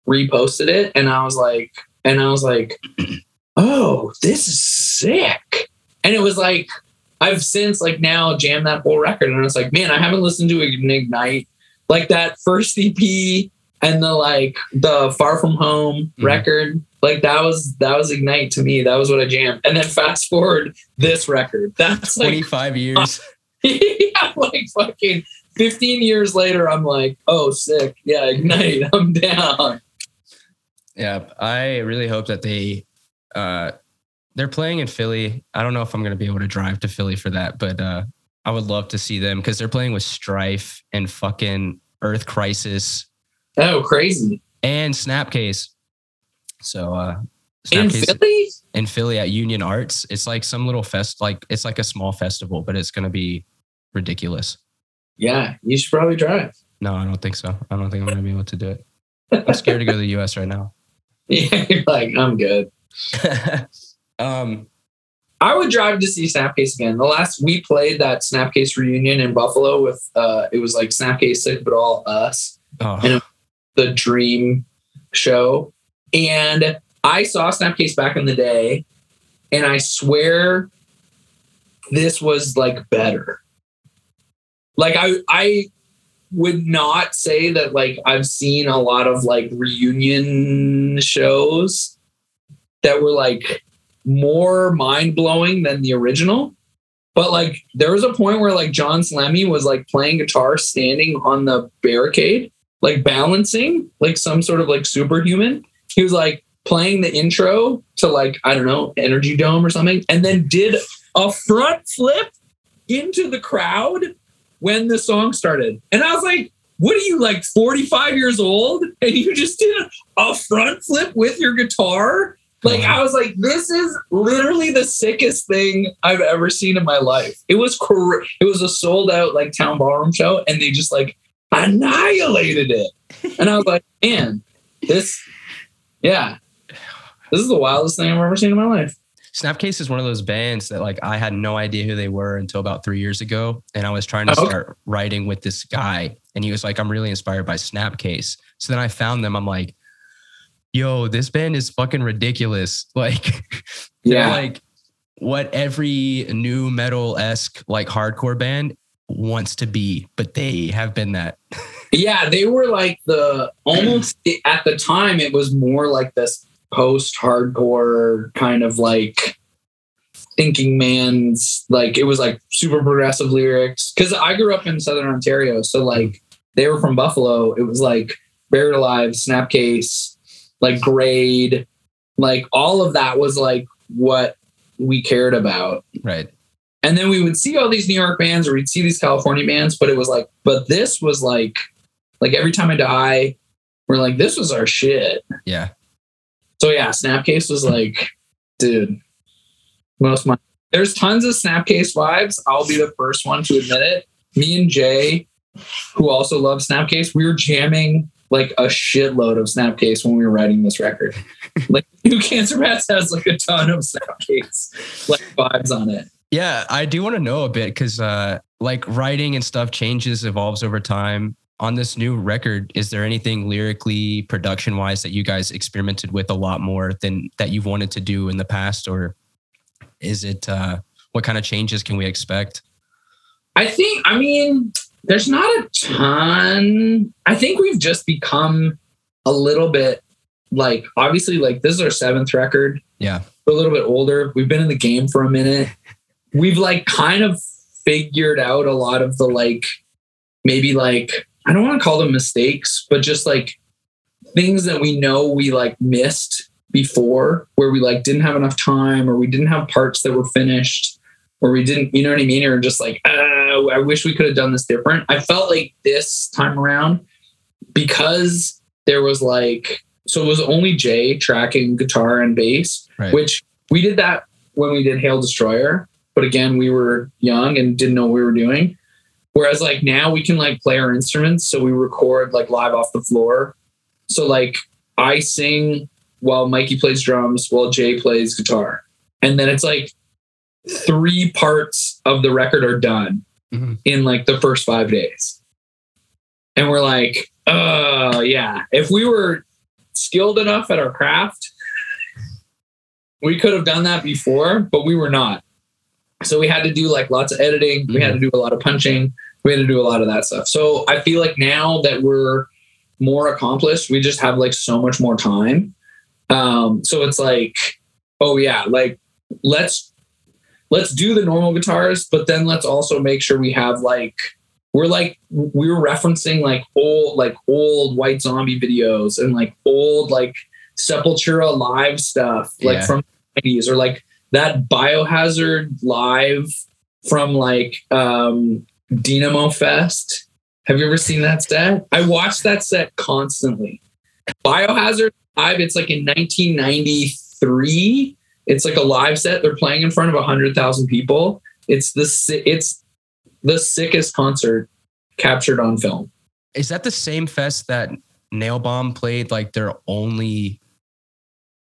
[SPEAKER 2] reposted it. And I was like, and I was like, [CLEARS THROAT] oh, this is sick. And it was like, I've since like now jammed that whole record. And I was like, man, I haven't listened to Ignite. Like that first EP and the like the Far From Home
[SPEAKER 1] Mhm.
[SPEAKER 2] record. Like that was that was Ignite to me. That was what I jammed. And then fast forward this record. [LAUGHS] That's like
[SPEAKER 1] 25 years. [LAUGHS]
[SPEAKER 2] yeah, like fucking 15 years later, I'm like, oh, sick. Yeah, Ignite. [LAUGHS] I'm down.
[SPEAKER 1] Yeah, I really hope that they uh they're playing in Philly. I don't know if I'm going to be able to drive to Philly for that, but uh I would love to see them cuz they're playing with Strife and fucking Earth Crisis
[SPEAKER 2] Oh, crazy.
[SPEAKER 1] and Snapcase. So uh
[SPEAKER 2] In
[SPEAKER 1] Snapcase
[SPEAKER 2] Philly?
[SPEAKER 1] in Philly at Union Arts. It's like some little fest like it's like a small festival, but it's going to be ridiculous.
[SPEAKER 2] Yeah, you should probably drive.
[SPEAKER 1] No, I don't think so. I don't think I'm going to be able to do it. I'm scared to go to the US right now. [LAUGHS]
[SPEAKER 2] Yeah, you're like, I'm good. [LAUGHS]
[SPEAKER 1] um
[SPEAKER 2] I would drive to see Snapcase again. The last we played that Snapcase reunion in Buffalo with uh it was like Snapcase sick, but all us,
[SPEAKER 1] oh,
[SPEAKER 2] And- the dream show. And I saw Snapcase back in the day, and I swear this was like better. Like I I would not say that like I've seen a lot of like reunion shows that were like more mind blowing than the original. But like there was a point where like John Salemi was like playing guitar standing on the barricade, like balancing like some sort of like superhuman. He was like playing the intro to like, I don't know, Energy Dome or something, and then did a front flip into the crowd when the song started. And I was like, what are you like 45 years old and you just did a front flip with your guitar Like I was like, this is literally the sickest thing I've ever seen in my life. It was cor- it was a sold out like town ballroom show, and they just like annihilated it. And I was like, [LAUGHS] man, this, yeah, this is the wildest thing I've ever seen in my life.
[SPEAKER 1] Snapcase is one of those bands that like I had no idea who they were until about three years ago, and I was trying to
[SPEAKER 2] Oh, okay.
[SPEAKER 1] start writing with this guy, and he was like, "I'm really inspired by Snapcase." So then I found them. I'm like, "Yo, this band is fucking ridiculous!" [LAUGHS] Like, they're
[SPEAKER 2] Yeah.
[SPEAKER 1] like what every new metal esque like hardcore band wants to be, but they have been that. [LAUGHS]
[SPEAKER 2] Yeah, they were like the almost at the time it was more like this post hardcore kind of like thinking man's like it was like super progressive lyrics cuz I grew up in southern Ontario so like they were from Buffalo it was like Buried Alive Snapcase like Grade like all of that was like what we cared about
[SPEAKER 1] Right.
[SPEAKER 2] and then we would see all these New York bands or we'd see these California bands, but it was like, but this was like, like every time I die, we're like, this was our shit.
[SPEAKER 1] Yeah.
[SPEAKER 2] So yeah, Snapcase was like, dude, most my there's tons of Snapcase vibes. I'll be the first one to admit it. Me and Jay, who also loves Snapcase, we were jamming like a shitload of Snapcase when we were writing this record. like [LAUGHS] New Cancer Bats has like a ton of Snapcase like vibes on it.
[SPEAKER 1] Yeah, I do want to know a bit because uh, like writing and stuff changes, evolves over time. On this new record, is there anything lyrically, production wise, that you guys experimented with a lot more than that you've wanted to do in the past, or is it uh, what kind of changes can we expect?
[SPEAKER 2] I think, I mean, there's not a ton. I think we've just become a little bit like, obviously, like this is our seventh record.
[SPEAKER 1] Yeah,
[SPEAKER 2] We're a little bit older. We've been in the game for a minute. We've like kind of figured out a lot of the like, maybe like, I don't want to call them mistakes, but just like things that we know we like missed before where we like didn't have enough time or we didn't have parts that were finished or we didn't, you know what I mean? Or just like, uh, I wish we could have done this different. I felt like this time around, because there was like, so it was only Jay tracking guitar and bass,
[SPEAKER 1] right.
[SPEAKER 2] which we did that when we did Hail Destroyer. But again, we were young and didn't know what we were doing. Whereas like now we can like play our instruments. So we record like live off the floor. So like I sing while Mikey plays drums, while Jay plays guitar. And then it's like three parts of the record are done
[SPEAKER 1] Mhm.
[SPEAKER 2] in like the first five days. And we're like, oh yeah. If we were skilled enough at our craft, we could have done that before, but we were not. So we had to do like lots of editing. We had to do a lot of punching. We had to do a lot of that stuff. So I feel like now that we're more accomplished, we just have like so much more time. Um, so it's like, oh yeah, like let's let's do the normal guitars, but then let's also make sure we have like we're like we were referencing like old like old white zombie videos and like old like sepultura live stuff like
[SPEAKER 1] Yeah.
[SPEAKER 2] from the 90s or like that biohazard live from like um dynamo fest. Have you ever seen that set? I watch that set constantly. Biohazard live it's like in 1993 it's like a live set they're playing in front of 100000 people it's the it's the sickest concert captured on film
[SPEAKER 1] Is that the same fest that Nail Bomb played like their only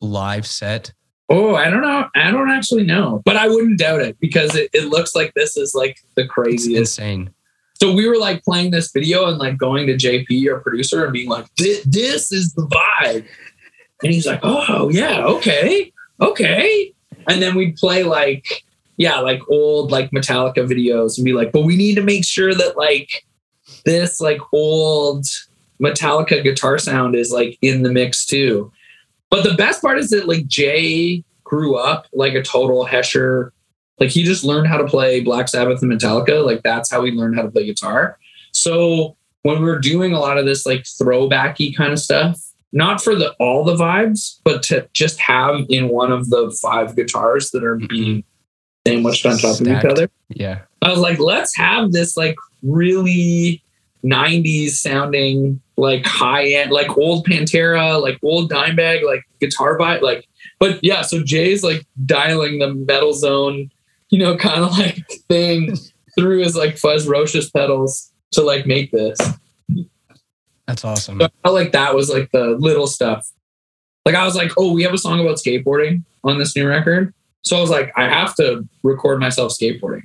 [SPEAKER 1] live set?
[SPEAKER 2] Oh, I don't know. I don't actually know, but I wouldn't doubt it because it, it looks like this is like the
[SPEAKER 1] It's
[SPEAKER 2] craziest.
[SPEAKER 1] insane.
[SPEAKER 2] So we were like playing this video and like going to JP, our producer, and being like, "Thi- "This is the vibe," and he's like, "Oh yeah, okay, okay." And then we'd play like, yeah, like old like Metallica videos and be like, "But we need to make sure that like this like old Metallica guitar sound is like in the mix too." But the best part is that like Jay grew up like a total Hesher. Like he just learned how to play Black Sabbath and Metallica. Like that's how he learned how to play guitar. So when we were doing a lot of this like throwbacky kind of stuff, not for the all the vibes, but to just have in one of the five guitars that are mm-hmm. being sandwiched on top of each other.
[SPEAKER 1] Yeah.
[SPEAKER 2] I was like, let's have this like really 90s sounding, like high end, like old Pantera, like old Dimebag, like guitar vibe. Like But yeah, so Jay's like dialing the metal zone, you know, kind of like thing [LAUGHS] through his like Fuzzrocious pedals to like make this.
[SPEAKER 1] That's awesome.
[SPEAKER 2] So I felt like that was like the little stuff. Like I was like, oh, we have a song about skateboarding on this new record. So I was like, I have to record myself skateboarding.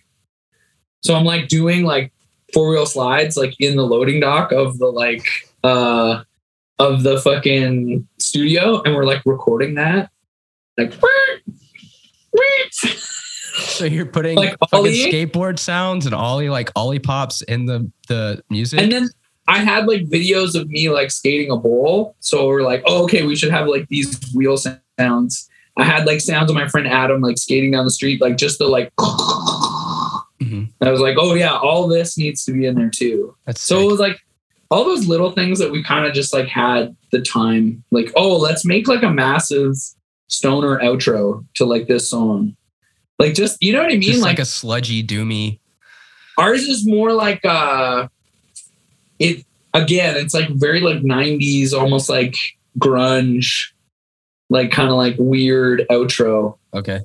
[SPEAKER 2] So I'm like doing like four wheel slides like in the loading dock of the like uh of the fucking studio and we're like recording that. Like
[SPEAKER 1] So you're putting
[SPEAKER 2] Like
[SPEAKER 1] fucking
[SPEAKER 2] Ollie?
[SPEAKER 1] skateboard sounds and ollie like ollie pops in the the music.
[SPEAKER 2] And then I had like videos of me like skating a bowl. So we're like, oh, okay, we should have like these wheel sounds. I had like sounds of my friend Adam like skating down the street, like just the like.
[SPEAKER 1] Mhm.
[SPEAKER 2] I was like, oh yeah, all this needs to be in there too.
[SPEAKER 1] That's
[SPEAKER 2] So it was like all those little things that we kind of just like had the time, like, oh, let's make like a massive stoner outro to like this song. Like just you know what I mean?
[SPEAKER 1] like,
[SPEAKER 2] like
[SPEAKER 1] a sludgy doomy.
[SPEAKER 2] ours is more like uh it again it's like very like 90s almost like grunge like kind of like weird outro
[SPEAKER 1] Okay.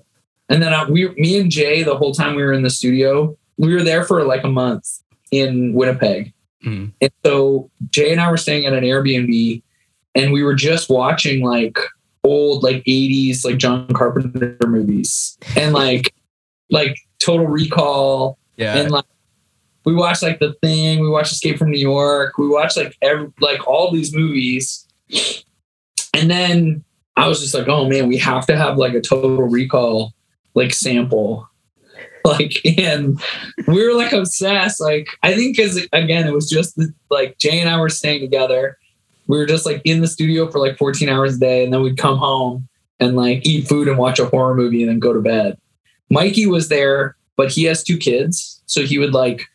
[SPEAKER 2] and then uh, we me and jay the whole time we were in the studio we were there for like a month in winnipeg
[SPEAKER 1] Mhm.
[SPEAKER 2] and so jay and i were staying at an airbnb and we were just watching like old like 80s like john carpenter movies and like like total recall
[SPEAKER 1] Yeah.
[SPEAKER 2] and like we watched like the thing we watched escape from new york we watched like every like all these movies. And then i was just like oh man we have to have like a total recall like sample. [LAUGHS] Like and we were like obsessed. Like i think because again it was just like jay and i were staying together. We were just like in the studio for like 14 hours a day and then we'd come home and like eat food and watch a horror movie and then go to bed. Mikey was there but he has two kids so he would like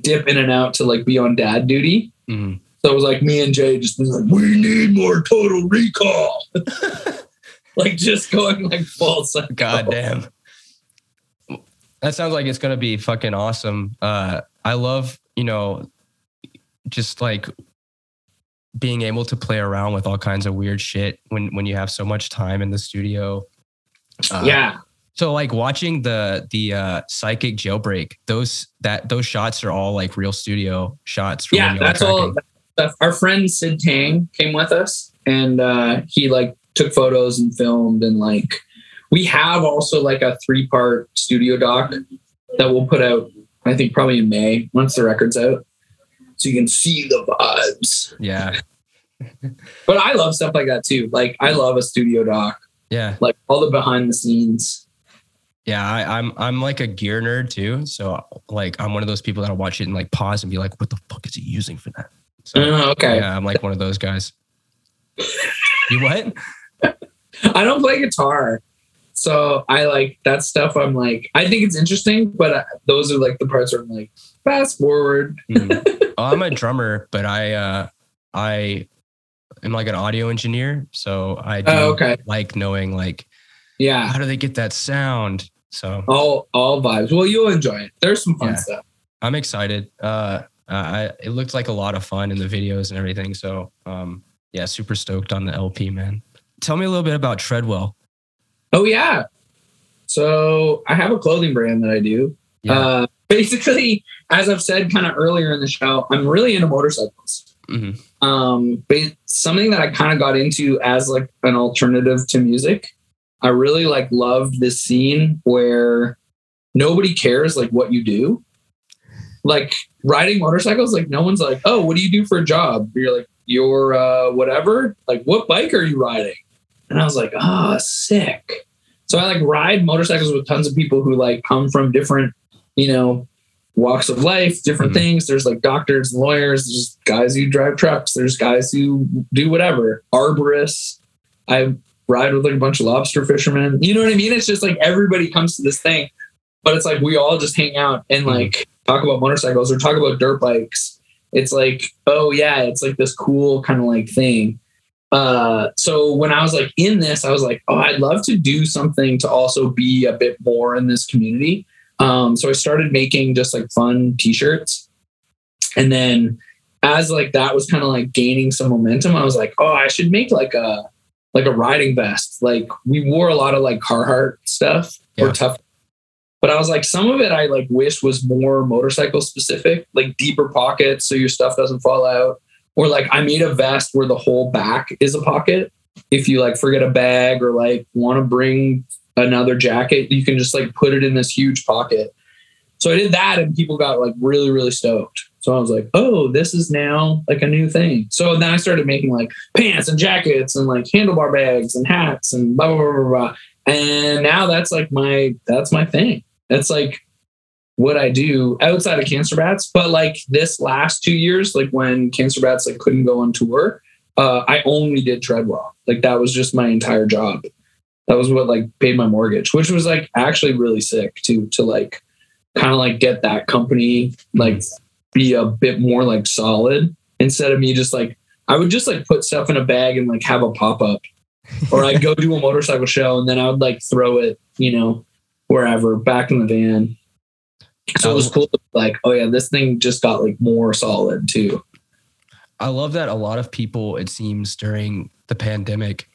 [SPEAKER 2] dip in and out to like be on dad duty
[SPEAKER 1] Mhm.
[SPEAKER 2] so it was like me and jay just being like we need more total recall [LAUGHS] like just going like full cycle.
[SPEAKER 1] God damn. That sounds like it's gonna be fucking awesome. Uh, I love, you know, just like being able to play around with all kinds of weird shit when when you have so much time in the studio. Uh,
[SPEAKER 2] yeah
[SPEAKER 1] So like watching the the uh, psychic jailbreak, those that those shots are all like real studio shots.
[SPEAKER 2] yeah
[SPEAKER 1] when you were
[SPEAKER 2] that's all
[SPEAKER 1] tracking.
[SPEAKER 2] that stuff. our friend sid tang came with us and uh he like took photos and filmed and like we have also like a three part studio doc that we'll put out i think probably in may once the record's out so you can see the vibes
[SPEAKER 1] Yeah,
[SPEAKER 2] but i love stuff like that too like i love a studio doc
[SPEAKER 1] yeah,
[SPEAKER 2] like all the behind the scenes
[SPEAKER 1] yeah. I, I'm I'm like a gear nerd too, so like I'm one of those people that'll watch it and like pause and be like, "What the fuck is he using for that?" So
[SPEAKER 2] Oh, okay
[SPEAKER 1] yeah, I'm like one of those guys. [LAUGHS] you what?
[SPEAKER 2] I don't play guitar. So I like that stuff. I'm like, I think it's interesting, but uh, those are like the parts where I'm like, fast forward. [LAUGHS]
[SPEAKER 1] Oh, I'm a drummer, but I uh I am like an audio engineer, so I do
[SPEAKER 2] Oh, okay.
[SPEAKER 1] like knowing like
[SPEAKER 2] Yeah.
[SPEAKER 1] how do they get that sound. So
[SPEAKER 2] All all vibes. Well, you'll enjoy it. There's some fun
[SPEAKER 1] Yeah.
[SPEAKER 2] stuff.
[SPEAKER 1] I'm excited. Uh, I it looked like a lot of fun in the videos and everything. So um, yeah, super stoked on the LP, man. Tell me a little bit about Treadwell.
[SPEAKER 2] Oh yeah. So I have a clothing brand that I do.
[SPEAKER 1] Yeah.
[SPEAKER 2] Uh, [LAUGHS] basically, as I've said kind of earlier in the show, I'm really into motorcycles.
[SPEAKER 1] Mhm.
[SPEAKER 2] um but something that i kind of got into as like an alternative to music i really like loved this scene where nobody cares like what you do like riding motorcycles like no one's like oh what do you do for a job you're like you're uh whatever like what bike are you riding and i was like ah sick so i like ride motorcycles with tons of people who like come from different you know walks of life, different
[SPEAKER 1] Mhm.
[SPEAKER 2] things. There's like doctors and lawyers, there's guys who drive trucks, there's guys who do whatever, arborists. I ride with like a bunch of lobster fishermen. You know what I mean? It's just like everybody comes to this thing, but it's like we all just hang out and like talk about motorcycles or talk about dirt bikes. It's like, oh yeah, it's like this cool kind of like thing. Uh, so when I was like in this, I was like, oh, I'd love to do something to also be a bit more in this community. Um, so I started making just like fun t-shirts. And then as like that was kind of like gaining some momentum, I was like, oh, I should make like a like a riding vest. Like we wore a lot of like Carhartt stuff
[SPEAKER 1] Yeah.
[SPEAKER 2] or tough. But I was like, some of it I like wish was more motorcycle specific, like deeper pockets so your stuff doesn't fall out. Or like I made a vest where the whole back is a pocket. If you like forget a bag or like want to bring another jacket, you can just like put it in this huge pocket. So I did that and people got like really, really stoked. So I was like, oh, this is now like a new thing. So then I started making like pants and jackets and like handlebar bags and hats and blah blah blah blah blah. And now that's like my that's my thing. That's like what I do outside of Cancer Bats. But like this last two years, like when Cancer Bats like couldn't go on tour, uh, I only did Treadwell. Like that was just my entire job. That was what like paid my mortgage, which was like actually really sick to to like kind of like get that company like be a bit more like solid instead of me just like I would just like put stuff in a bag and like have a pop up, or I'd go do a motorcycle show and then I would like throw it, you know, wherever back in the van. So it was cool. Like, oh yeah, this thing just got like more solid too.
[SPEAKER 1] I love that a lot of people, it seems, during the pandemic,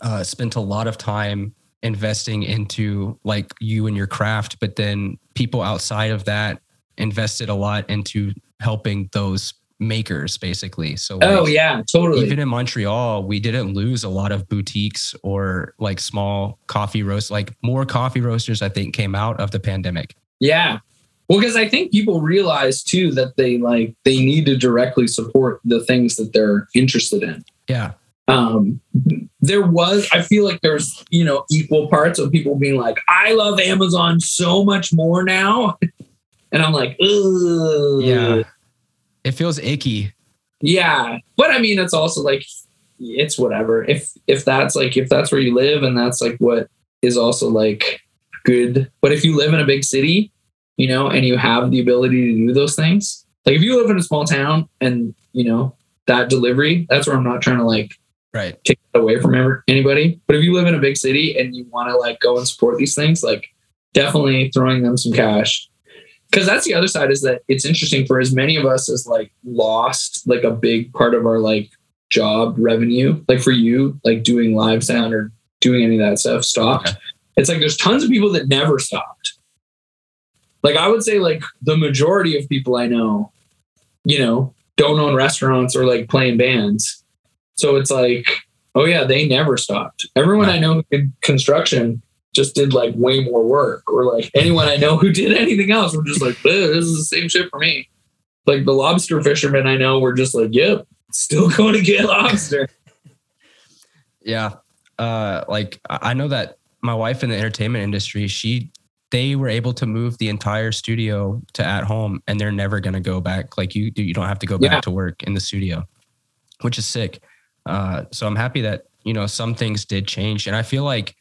[SPEAKER 1] uh, spent a lot of time investing into like you and your craft, but then people outside of that invested a lot into helping those makers, basically. So, like,
[SPEAKER 2] oh yeah, totally.
[SPEAKER 1] even in Montreal, we didn't lose a lot of boutiques or like small coffee roast. Like more coffee roasters, I think, came out of the pandemic.
[SPEAKER 2] Yeah. Well, because I think people realize too that they like they need to directly support the things that they're interested in.
[SPEAKER 1] Yeah,
[SPEAKER 2] Um, there was, I feel like there's, you know, equal parts of people being like, I love Amazon so much more now. [LAUGHS] And I'm like, Ugh.
[SPEAKER 1] yeah. It feels icky.
[SPEAKER 2] Yeah. But I mean, it's also like, it's whatever. If, if that's like, if that's where you live and that's like what is also like good. But if you live in a big city, you know, and you have the ability to do those things, like if you live in a small town and, you know, that delivery, that's where I'm not trying to like
[SPEAKER 1] Right.
[SPEAKER 2] take that away from ever, anybody. But if you live in a big city and you want to like go and support these things, like definitely throwing them some cash. Because that's the other side is that it's interesting for as many of us as like lost like a big part of our like job revenue. Like for you, like doing live sound or doing any of that stuff stopped.
[SPEAKER 1] Okay.
[SPEAKER 2] It's like there's tons of people that never stopped. Like I would say like the majority of people I know, you know, don't own restaurants or like playing bands. So it's like, oh yeah, they never stopped. Everyone I know did construction just did like way more work, or like anyone I know who did anything else were just like, "Eh, this is the same shit for me. Like the lobster fishermen I know were just like, yep, still [LAUGHS] going to get lobster.
[SPEAKER 1] Yeah. Uh, like I know that my wife in the entertainment industry, she they were able to move the entire studio to at home and they're never gonna go back. Like you do you don't have to go back
[SPEAKER 2] Yeah.
[SPEAKER 1] to work in the studio, which is sick. Uh, so I'm happy that, you know, some things did change. And I feel like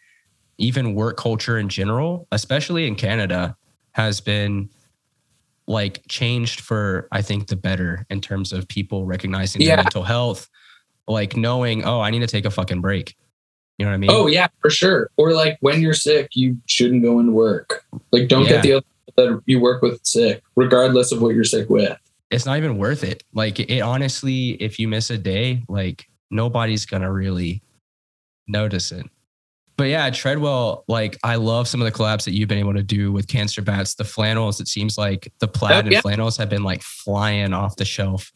[SPEAKER 1] even work culture in general, especially in Canada, has been like changed for I think the better in terms of people recognizing their mental health, like knowing, oh, I need to take a fucking break. You know what I mean?
[SPEAKER 2] Oh yeah, for sure. Or like when you're sick, you shouldn't go into work. Like don't
[SPEAKER 1] Yeah.
[SPEAKER 2] get the other that you work with sick, regardless of what you're sick with.
[SPEAKER 1] it's not even worth it. Like it honestly, if you miss a day, like nobody's gonna really notice it. But yeah, Treadwell, like I love some of the collabs that you've been able to do with Cancer Bats. The flannels, it seems like the plaid
[SPEAKER 2] Oh, yeah.
[SPEAKER 1] and flannels have been like flying off the shelf.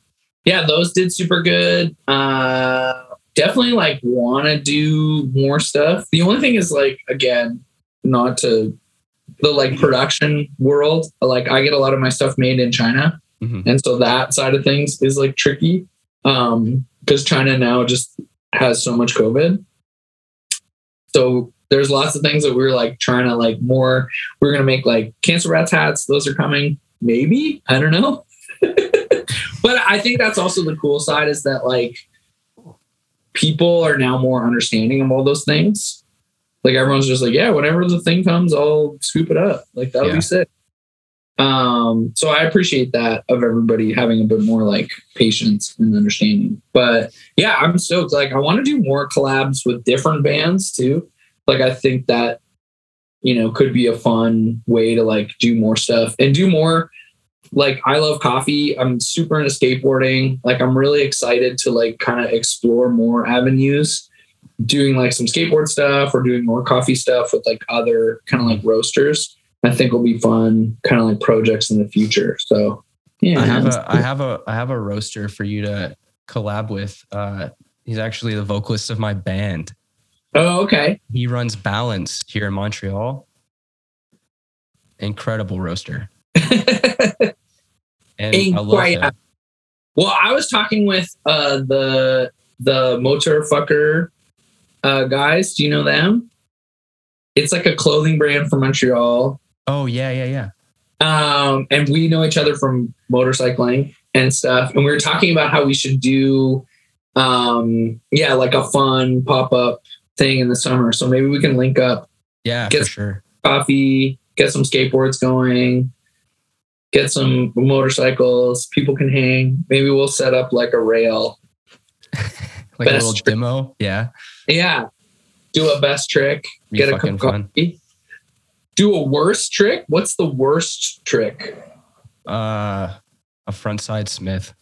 [SPEAKER 2] yeah, those did super good. Uh, definitely like want to do more stuff. The only thing is like again, not to the like production world. Like I get a lot of my stuff made in China,
[SPEAKER 1] Mhm.
[SPEAKER 2] and so that side of things is like tricky um, because China now just has so much COVID. So there's lots of things that we're like trying to like more. We're gonna make like cancer rats hats. Those are coming. Maybe I don't know. [LAUGHS] but I think that's also the cool side is that like people are now more understanding of all those things. Like everyone's just like, yeah, whenever the thing comes, I'll scoop it up. Like that'll
[SPEAKER 1] Yeah.
[SPEAKER 2] be sick. Um, so I appreciate that of everybody having a bit more like patience and understanding. But yeah, I'm stoked. Like I want to do more collabs with different bands too. Like I think that you know could be a fun way to like do more stuff and do more like I love coffee. I'm super into skateboarding. Like I'm really excited to like kind of explore more avenues. doing like some skateboard stuff or doing more coffee stuff with like other kind of like roasters. I think will be fun, kind of like projects in the future. So yeah,
[SPEAKER 1] I have a I have a I have a roaster for you to collab with. Uh, he's actually the vocalist of my band.
[SPEAKER 2] Oh, okay.
[SPEAKER 1] He runs Balance here in Montreal. Incredible roaster. [LAUGHS] and
[SPEAKER 2] Ain't
[SPEAKER 1] I love
[SPEAKER 2] quite- Well, I was talking with uh, the the motor fucker uh, guys. Do you know them? It's like a clothing brand from Montreal.
[SPEAKER 1] Oh yeah, yeah, yeah.
[SPEAKER 2] um, and we know each other from motorcycling and stuff. And we were talking about how we should do, um, yeah, like a fun pop up thing in the summer. So maybe we can link up,
[SPEAKER 1] Yeah,
[SPEAKER 2] Get-
[SPEAKER 1] for sure.
[SPEAKER 2] coffee, get some skateboards going, get some motorcycles. People can hang. Maybe we'll set up like a rail. [LAUGHS]
[SPEAKER 1] Like a little
[SPEAKER 2] trick.
[SPEAKER 1] demo. Yeah.
[SPEAKER 2] Yeah, do a best trick.
[SPEAKER 1] Be
[SPEAKER 2] get a cup of
[SPEAKER 1] fun.
[SPEAKER 2] Do a worst trick. What's the worst trick?
[SPEAKER 1] Uh a front side Smith.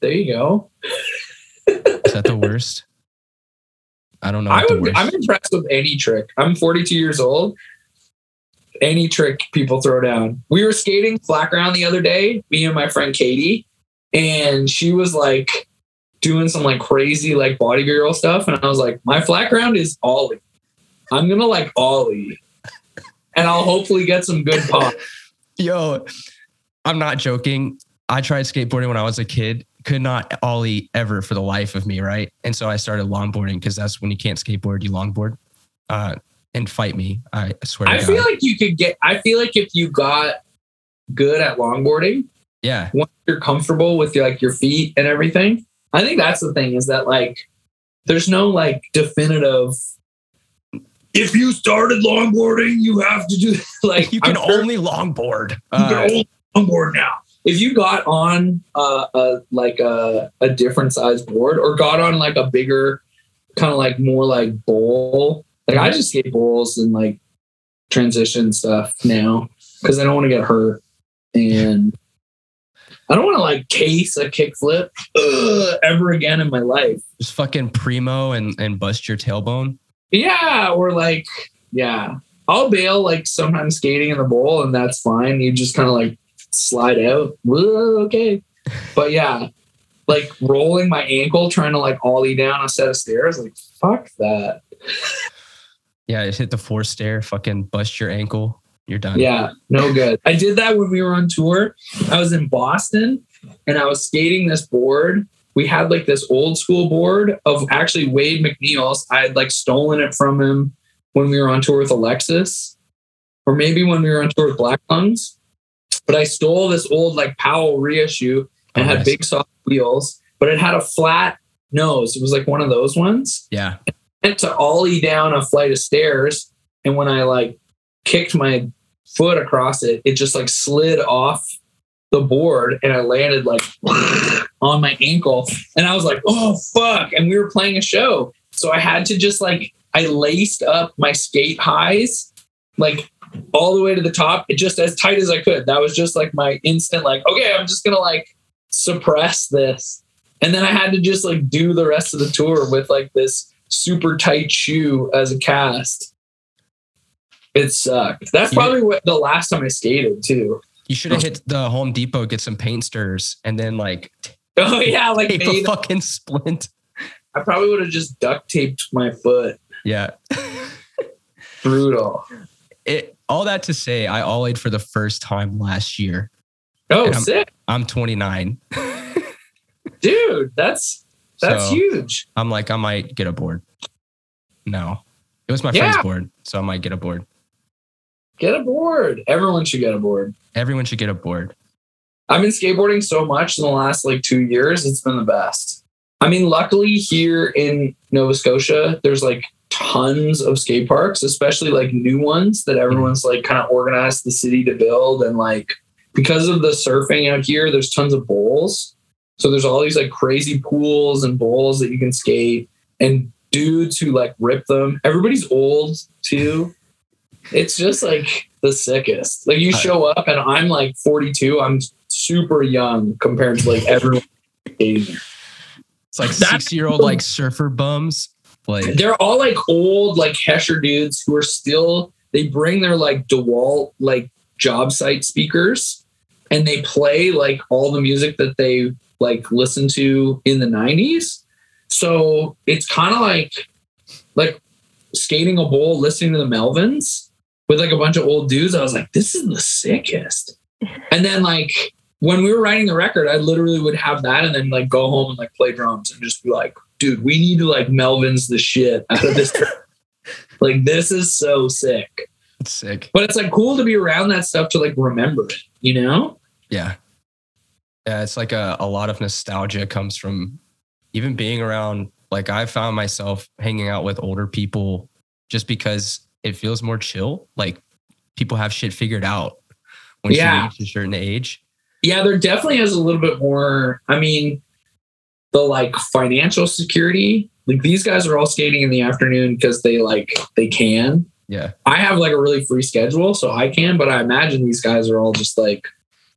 [SPEAKER 2] There you go. [LAUGHS]
[SPEAKER 1] Is that the worst? I don't know.
[SPEAKER 2] I would. I'm impressed with any trick. I'm 42 years old. Any trick people throw down. We were skating flat ground the other day, me and my friend Katie, and she was like doing some like crazy like body girl stuff, and I was like, my flat ground is ollie. I'm gonna like ollie, and I'll hopefully get some good pop. [LAUGHS]
[SPEAKER 1] Yo, I'm not joking. I tried skateboarding when I was a kid. Could not ollie ever for the life of me, right? And so I started longboarding because that's when you can't skateboard, you longboard. Uh, and fight me. I swear to
[SPEAKER 2] I
[SPEAKER 1] God.
[SPEAKER 2] feel like you could get. I feel like if you got good at longboarding,
[SPEAKER 1] yeah,
[SPEAKER 2] once you're comfortable with your, like your feet and everything. I think that's the thing is that like there's no like definitive if you started longboarding, you have to do [LAUGHS] like
[SPEAKER 1] you can
[SPEAKER 2] I'm sure
[SPEAKER 1] only longboard.
[SPEAKER 2] you
[SPEAKER 1] Uh,
[SPEAKER 2] can only longboard now. If you got on uh, a like a, a different size board or got on like a bigger kind of like more like bowl, like I just skate bowls and like transition stuff now because I don't want to get hurt and I don't want to like case a kickflip ever again in my life.
[SPEAKER 1] just fucking primo and and bust your tailbone.
[SPEAKER 2] Yeah, or like yeah, I'll bail like sometimes skating in the bowl and that's fine. You just kind of like slide out. Whoa, okay, but yeah, like rolling my ankle trying to like ollie down a set of stairs. Like fuck that.
[SPEAKER 1] Yeah, hit the four stair, fucking bust your ankle. You're done.
[SPEAKER 2] Yeah, no good. I did that when we were on tour. I was in Boston and I was skating this board. We had like this old school board of actually Wade MacNeil's. I had like stolen it from him when we were on tour with Alexis, or maybe when we were on tour with Black Lungs. But I stole this old like Powell reissue oh, and
[SPEAKER 1] Oh,
[SPEAKER 2] had
[SPEAKER 1] nice.
[SPEAKER 2] big soft wheels, but it had a flat nose. It was like one of those ones
[SPEAKER 1] Yeah.
[SPEAKER 2] went to ollie down a flight of stairs, and when I like kicked my foot across it, it just like slid off the board, and I landed like [LAUGHS] on my ankle, and I was like, "Oh fuck!" And we were playing a show, so I had to just like I laced up my skate highs, like all the way to the top, just as tight as I could. That was just like my instant, like, okay, I'm just gonna like suppress this. And then I had to just like do the rest of the tour with like this super tight shoe as a cast. It sucked. That's probably what the last time I skated too.
[SPEAKER 1] You should have hit the Home Depot, get some paint stirrers, and then like [LAUGHS]
[SPEAKER 2] Oh yeah, like
[SPEAKER 1] tape a fucking splint.
[SPEAKER 2] I probably would have just duct taped my foot.
[SPEAKER 1] Yeah. [LAUGHS]
[SPEAKER 2] Brutal.
[SPEAKER 1] It all that to say, I ollied for the first time last year.
[SPEAKER 2] Oh,
[SPEAKER 1] I'm-
[SPEAKER 2] sick,
[SPEAKER 1] I'm 29. [LAUGHS]
[SPEAKER 2] dude. That's that's
[SPEAKER 1] So-
[SPEAKER 2] huge.
[SPEAKER 1] I'm like, I might get a board. No. It was my
[SPEAKER 2] Yeah.
[SPEAKER 1] friend's board, so I might get a board.
[SPEAKER 2] Get a board. Everyone should get a board.
[SPEAKER 1] Everyone should get a board.
[SPEAKER 2] I've been skateboarding so much in the last like two years. It's been the best. I mean, luckily here in Nova Scotia, there's like tons of skate parks, especially like new ones that everyone's like kind of organized the city to build. And like because of the surfing out here, there's tons of bowls. So there's all these like crazy pools and bowls that you can skate and dudes who like rip them. Everybody's old too. It's just like the sickest. Like you show up and I'm like 42. I'm super young compared to like everyone.
[SPEAKER 1] It's like 60 year old like surfer bums. Like
[SPEAKER 2] they're all like old like Hesher dudes who are still they bring their like DeWalt like job site speakers and they play like all the music that they like listened to in the 90s. So it's kind of like like skating a bowl listening to the Melvins with like a bunch of old dudes. I was like, this is the sickest. [LAUGHS] And then like when we were writing the record, I literally would have that and then like go home and like play drums and just be like, dude, we need to like Melvins the shit out of this. [LAUGHS] like this is so sick.
[SPEAKER 1] it's sick.
[SPEAKER 2] But it's like cool to be around that stuff to like remember it, you know?
[SPEAKER 1] Yeah. Yeah, it's like a, a lot of nostalgia comes from even being around like I found myself hanging out with older people just because it feels more chill. Like people have shit figured out when
[SPEAKER 2] Yeah.
[SPEAKER 1] you reach a certain age.
[SPEAKER 2] Yeah, there definitely has a little bit more. I mean, the like financial security. Like these guys are all skating in the afternoon because they like they can.
[SPEAKER 1] Yeah.
[SPEAKER 2] I have like a really free schedule, so I can. But I imagine these guys are all just like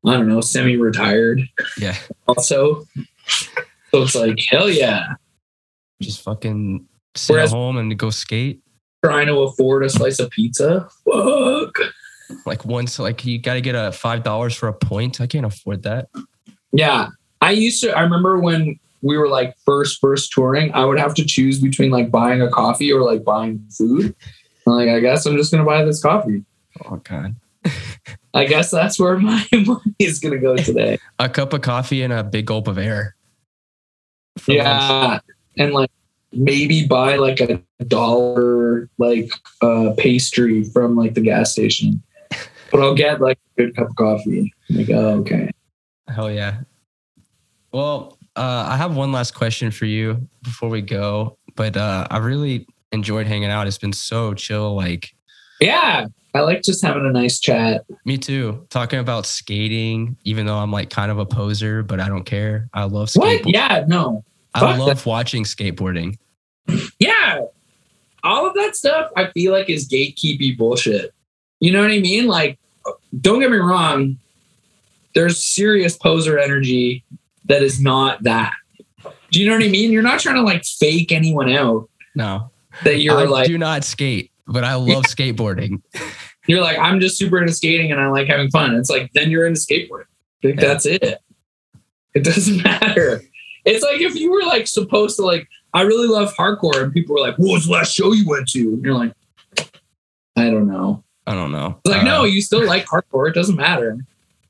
[SPEAKER 2] I don't know, semi-retired.
[SPEAKER 1] Yeah. [LAUGHS]
[SPEAKER 2] Also, so it's like hell yeah,
[SPEAKER 1] Just fucking sit
[SPEAKER 2] Whereas-
[SPEAKER 1] at home and go skate.
[SPEAKER 2] Trying to afford a slice of pizza. Fuck.
[SPEAKER 1] Like once like you gotta get a five dollars for a point. I can't afford that.
[SPEAKER 2] Yeah. I used to, I remember when we were like first, first touring, I would have to choose between like buying a coffee or like buying food. I'm like, I guess I'm just going to buy this coffee.
[SPEAKER 1] Oh god.
[SPEAKER 2] I guess that's where my [LAUGHS] money is going to go today.
[SPEAKER 1] A cup of coffee and a big gulp of air. For lunch.
[SPEAKER 2] yeah. And like maybe buy like a dollar like uh pastry from like the gas station. But I'll get like a good cup of coffee. I'm like, oh, okay.
[SPEAKER 1] Hell yeah. Well, uh, I have one last question for you before we go, but uh, I really enjoyed hanging out. It's been so chill. Like,
[SPEAKER 2] Yeah. I like just having a nice chat.
[SPEAKER 1] me too. Talking about skating, even though I'm like kind of a poser, but I don't care. I love skateboarding.
[SPEAKER 2] What? Yeah, no.
[SPEAKER 1] I love watching skateboarding.
[SPEAKER 2] yeah. All of that stuff i feel like is gatekeepy bullshit. You know what i mean? Like don't get me wrong. There's serious poser energy that is not that. Do you know what i mean? You're not trying to like fake anyone out
[SPEAKER 1] No,
[SPEAKER 2] that you're
[SPEAKER 1] I
[SPEAKER 2] like
[SPEAKER 1] do not skate, but I love skateboarding. [LAUGHS]
[SPEAKER 2] you're like i'm just super into skating and i like having fun. It's like then you're into skateboarding. Like
[SPEAKER 1] Yeah.
[SPEAKER 2] that's it. It doesn't [LAUGHS] matter it's like if you were like supposed to like i really love hardcore and people were like what was the last show you went to and you're like i don't know
[SPEAKER 1] I don't know.
[SPEAKER 2] It's like,
[SPEAKER 1] Uh,
[SPEAKER 2] no, you still like hardcore. It doesn't matter.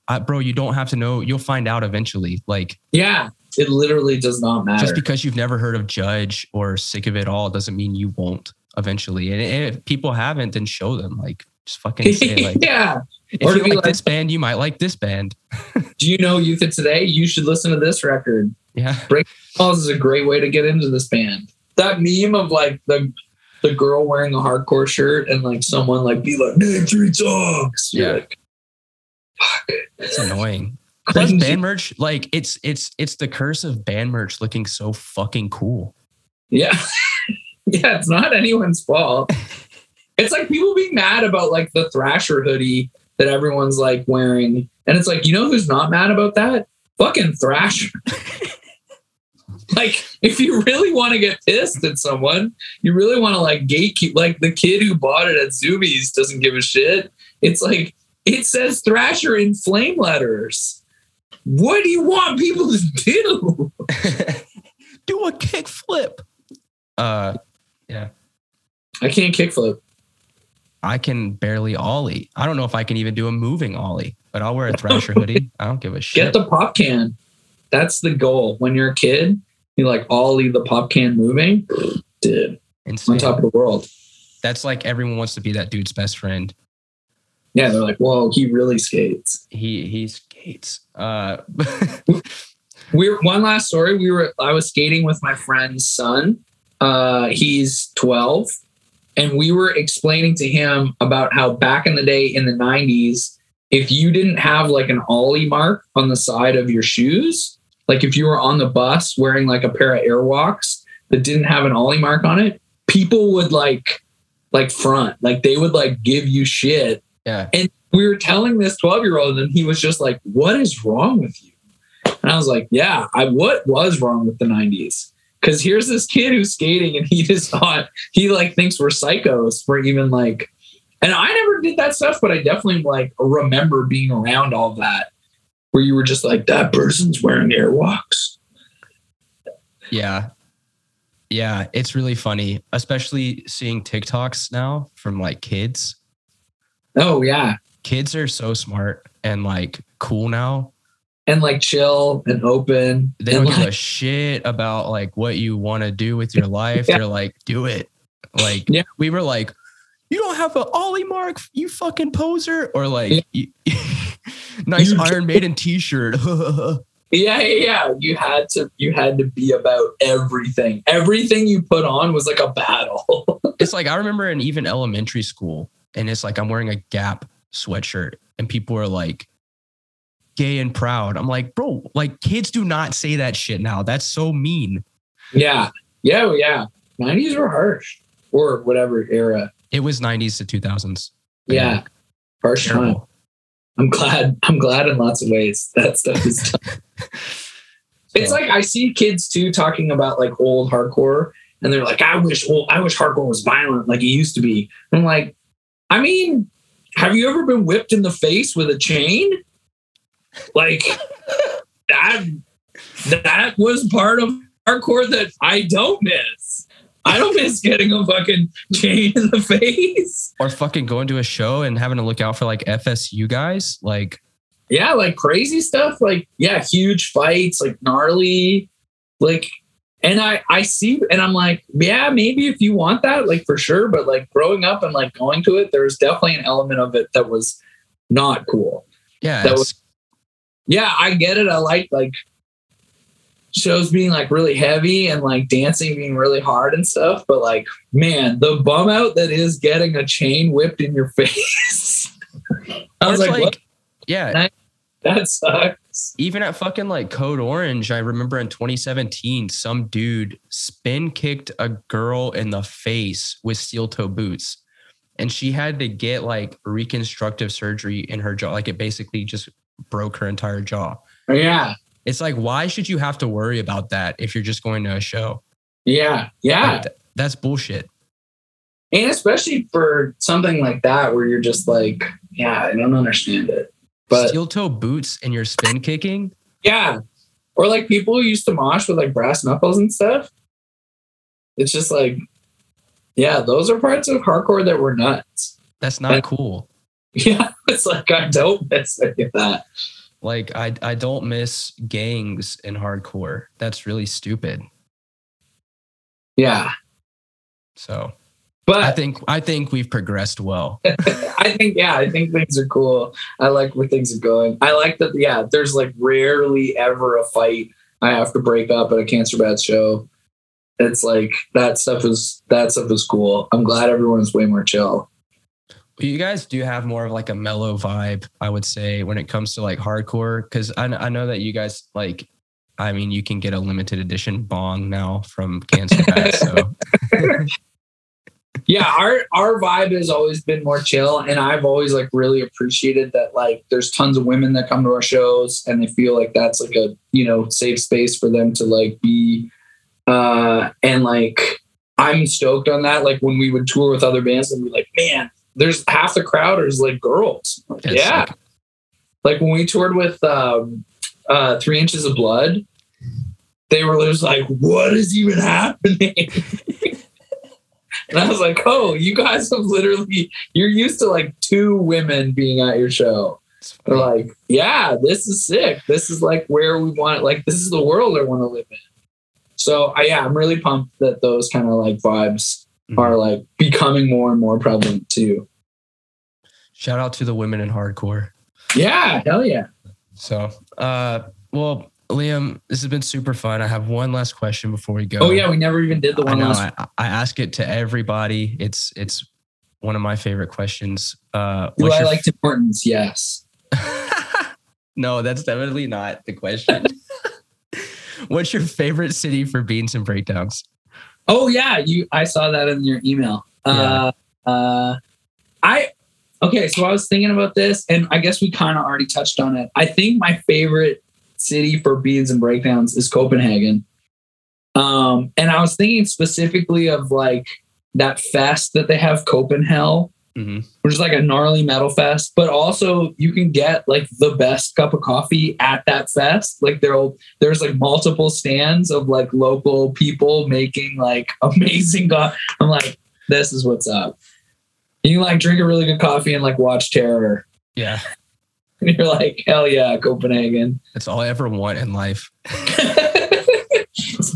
[SPEAKER 1] I, bro, you don't have to know. You'll find out eventually. Like,
[SPEAKER 2] Yeah, it literally does not matter.
[SPEAKER 1] just because you've never heard of Judge or Sick of It All doesn't mean you won't eventually. And if people haven't, then show them. Like, just fucking say, [LAUGHS] like,
[SPEAKER 2] yeah.
[SPEAKER 1] if
[SPEAKER 2] Or
[SPEAKER 1] you like
[SPEAKER 2] like-
[SPEAKER 1] this band, you might like this band. [LAUGHS]
[SPEAKER 2] Do you know Youth of Today? You should listen to this record.
[SPEAKER 1] Yeah.
[SPEAKER 2] Falls is a great way to get into this band. That meme of like the the girl wearing a hardcore shirt and like someone like be like name three songs. You're
[SPEAKER 1] Yeah.
[SPEAKER 2] like,
[SPEAKER 1] It's annoying. [LAUGHS] Plus band merch, like it's it's it's the curse of band merch looking so fucking cool.
[SPEAKER 2] Yeah. [LAUGHS] yeah, it's not anyone's fault. [LAUGHS] It's like people being mad about like the Thrasher hoodie that everyone's like wearing. And it's like, you know who's not mad about that? Fucking Thrasher. [LAUGHS] like, if you really want to get pissed at someone, you really want to like gatekeep, like the kid who bought it at Zumiez doesn't give a shit. It's like, it says Thrasher in flame letters. What do you want people to do? [LAUGHS]
[SPEAKER 1] Do a kick flip. Uh yeah.
[SPEAKER 2] I can't kickflip.
[SPEAKER 1] I can barely ollie. I don't know if I can even do a moving ollie, but I'll wear a Thrasher hoodie. I don't give a shit.
[SPEAKER 2] Get the pop can. That's the goal. When you're a kid, you like ollie the pop can moving. Dude,
[SPEAKER 1] Insane.
[SPEAKER 2] on top of the world.
[SPEAKER 1] That's like everyone wants to be that dude's best friend.
[SPEAKER 2] Yeah, they're like, whoa, he really skates.
[SPEAKER 1] He he skates. Uh [LAUGHS]
[SPEAKER 2] We're one last story. We were I was skating with my friend's son. Uh, he's 12. And we were explaining to him about how back in the day in the 90s, if you didn't have like an ollie mark on the side of your shoes, like if you were on the bus wearing like a pair of airwalks that didn't have an ollie mark on it, people would like like front, like they would like give you shit.
[SPEAKER 1] Yeah.
[SPEAKER 2] And we were telling this 12 year old and he was just like what is wrong with you? And i was like yeah i what was wrong with the 90s Because here's this kid who's skating and he just thought he like thinks we're psychos for even like and I never did that stuff, but I definitely like remember being around all that where you were just like, that person's wearing airwalks.
[SPEAKER 1] Yeah. Yeah, it's really funny, especially seeing TikToks now from like kids.
[SPEAKER 2] Oh yeah.
[SPEAKER 1] Kids are so smart and like cool now.
[SPEAKER 2] And like chill and open.
[SPEAKER 1] They don't give
[SPEAKER 2] like,
[SPEAKER 1] a shit about like what you want to do with your [LAUGHS] life.
[SPEAKER 2] Yeah.
[SPEAKER 1] They're like, do it. Like
[SPEAKER 2] Yeah.
[SPEAKER 1] we were like, you don't have an Ollie mark, you fucking poser, or like you- [LAUGHS] nice
[SPEAKER 2] You-
[SPEAKER 1] Iron Maiden t-shirt. [LAUGHS]
[SPEAKER 2] Yeah, yeah, yeah. You had to you had to be about everything. Everything you put on was like a battle. [LAUGHS]
[SPEAKER 1] it's like I remember in even elementary school, and it's like I'm wearing a Gap sweatshirt, and people are like, "Gay and proud." I'm like, bro, like kids do not say that shit now. That's so mean.
[SPEAKER 2] yeah. Yeah, yeah. 90s were harsh. Or whatever era.
[SPEAKER 1] It was 90s to 2000s.
[SPEAKER 2] Yeah. Harsh time. I'm glad. I'm glad in lots of ways that stuff is done. [LAUGHS] It's like I see kids too talking about like old hardcore, and they're like, "I wish, well, I wish hardcore was violent like it used to be." I'm like, I mean, have you ever been whipped in the face with a chain? Like that. That was part of hardcore that I don't miss. I don't miss getting a fucking chain in the face.
[SPEAKER 1] or fucking going to a show and having to look out for like FSU guys. Like,
[SPEAKER 2] yeah, like crazy stuff. Like, yeah, huge fights, like gnarly, like, and I I see, and I'm like, yeah, maybe if you want that, like for sure. But like growing up and like going to it, there's definitely an element of it that was not cool.
[SPEAKER 1] yeah,
[SPEAKER 2] That was- Yeah, I get it. I like like shows being like really heavy and like dancing being really hard and stuff. But like, man, the bum out that is getting a chain whipped in your [LAUGHS] face. I was like, what?
[SPEAKER 1] yeah,
[SPEAKER 2] that sucks.
[SPEAKER 1] even at fucking like Code Orange, I remember in 2017, some dude spin kicked a girl in the face with steel toe boots. And she had to get like reconstructive surgery in her jaw. Like it basically just broke her entire jaw.
[SPEAKER 2] Yeah.
[SPEAKER 1] It's like, why should you have to worry about that if you're just going to a show?
[SPEAKER 2] Yeah. Yeah.
[SPEAKER 1] Like, that's bullshit.
[SPEAKER 2] And especially for something like that where you're just like, yeah, I don't understand it. But
[SPEAKER 1] Steel toe boots and you're spin kicking.
[SPEAKER 2] yeah. Or like people used to mosh with like brass knuckles and stuff. It's just like, yeah, those are parts of hardcore that were nuts.
[SPEAKER 1] That's not cool. [LAUGHS]
[SPEAKER 2] Yeah. It's like I don't miss any of that.
[SPEAKER 1] Like I I don't miss gangs in hardcore. That's really stupid.
[SPEAKER 2] Yeah.
[SPEAKER 1] So
[SPEAKER 2] but I
[SPEAKER 1] think I think we've progressed well. [LAUGHS]
[SPEAKER 2] I think, yeah, I think things are cool. I like where things are going. I like that, yeah, there's like rarely ever a fight I have to break up at a Cancer Bats show. It's like that stuff is that stuff is cool. I'm glad everyone's way more chill.
[SPEAKER 1] You guys do have more of like a mellow vibe, I would say, when it comes to like hardcore. Because I, I know that you guys like, I mean, you can get a limited edition bong now from Cancer Bats. [LAUGHS] So [LAUGHS]
[SPEAKER 2] Yeah, our our vibe has always been more chill, and I've always like really appreciated that. Like, there's tons of women that come to our shows, and they feel like that's like a you know safe space for them to like be. Uh, and like, I'm stoked on that. Like when we would tour with other bands, and be like, man, there's half the crowd is like girls. Like, yeah,
[SPEAKER 1] like-
[SPEAKER 2] like when we toured with um, uh, Three Inches of Blood, they were just like, "What is even happening?" [LAUGHS] and I was like, "Oh, you guys have literally you're used to like two women being at your show." They're like, "Yeah, this is sick. This is like where we want. Like, this is the world I want to live in." So, I yeah, I'm really pumped that those kind of like vibes
[SPEAKER 1] Mhm.
[SPEAKER 2] are like becoming more and more prevalent too.
[SPEAKER 1] Shout out to the women in hardcore.
[SPEAKER 2] Yeah, hell yeah.
[SPEAKER 1] So, uh, well, Liam, this has been super fun. I have one last question before we go.
[SPEAKER 2] Oh yeah, we never even did the one.
[SPEAKER 1] I know.
[SPEAKER 2] last.
[SPEAKER 1] I, I ask it to everybody. It's it's one of my favorite questions. Uh,
[SPEAKER 2] Do
[SPEAKER 1] what's
[SPEAKER 2] I
[SPEAKER 1] your
[SPEAKER 2] like Tim Hortons? Yes. [LAUGHS]
[SPEAKER 1] no, that's definitely not the question. [LAUGHS] What's your favorite city for beans and breakdowns?
[SPEAKER 2] Oh yeah, you. I saw that in your email. Uh, uh, I okay. So I was thinking about this, and I guess we kind of already touched on it. I think my favorite city for beans and breakdowns is Copenhagen. Um, and I was thinking specifically of like that fest that they have Copenhagen,
[SPEAKER 1] hmm
[SPEAKER 2] which is like a gnarly metal fest, but also you can get like the best cup of coffee at that fest. Like there'll there's like multiple stands of like local people making like [LAUGHS] amazing coffee. I'm like, this is what's up. You can like drink a really good coffee and like watch Terror.
[SPEAKER 1] Yeah,
[SPEAKER 2] And [LAUGHS] you're like, hell yeah, Copenhagen.
[SPEAKER 1] that's all I ever want in life. [LAUGHS]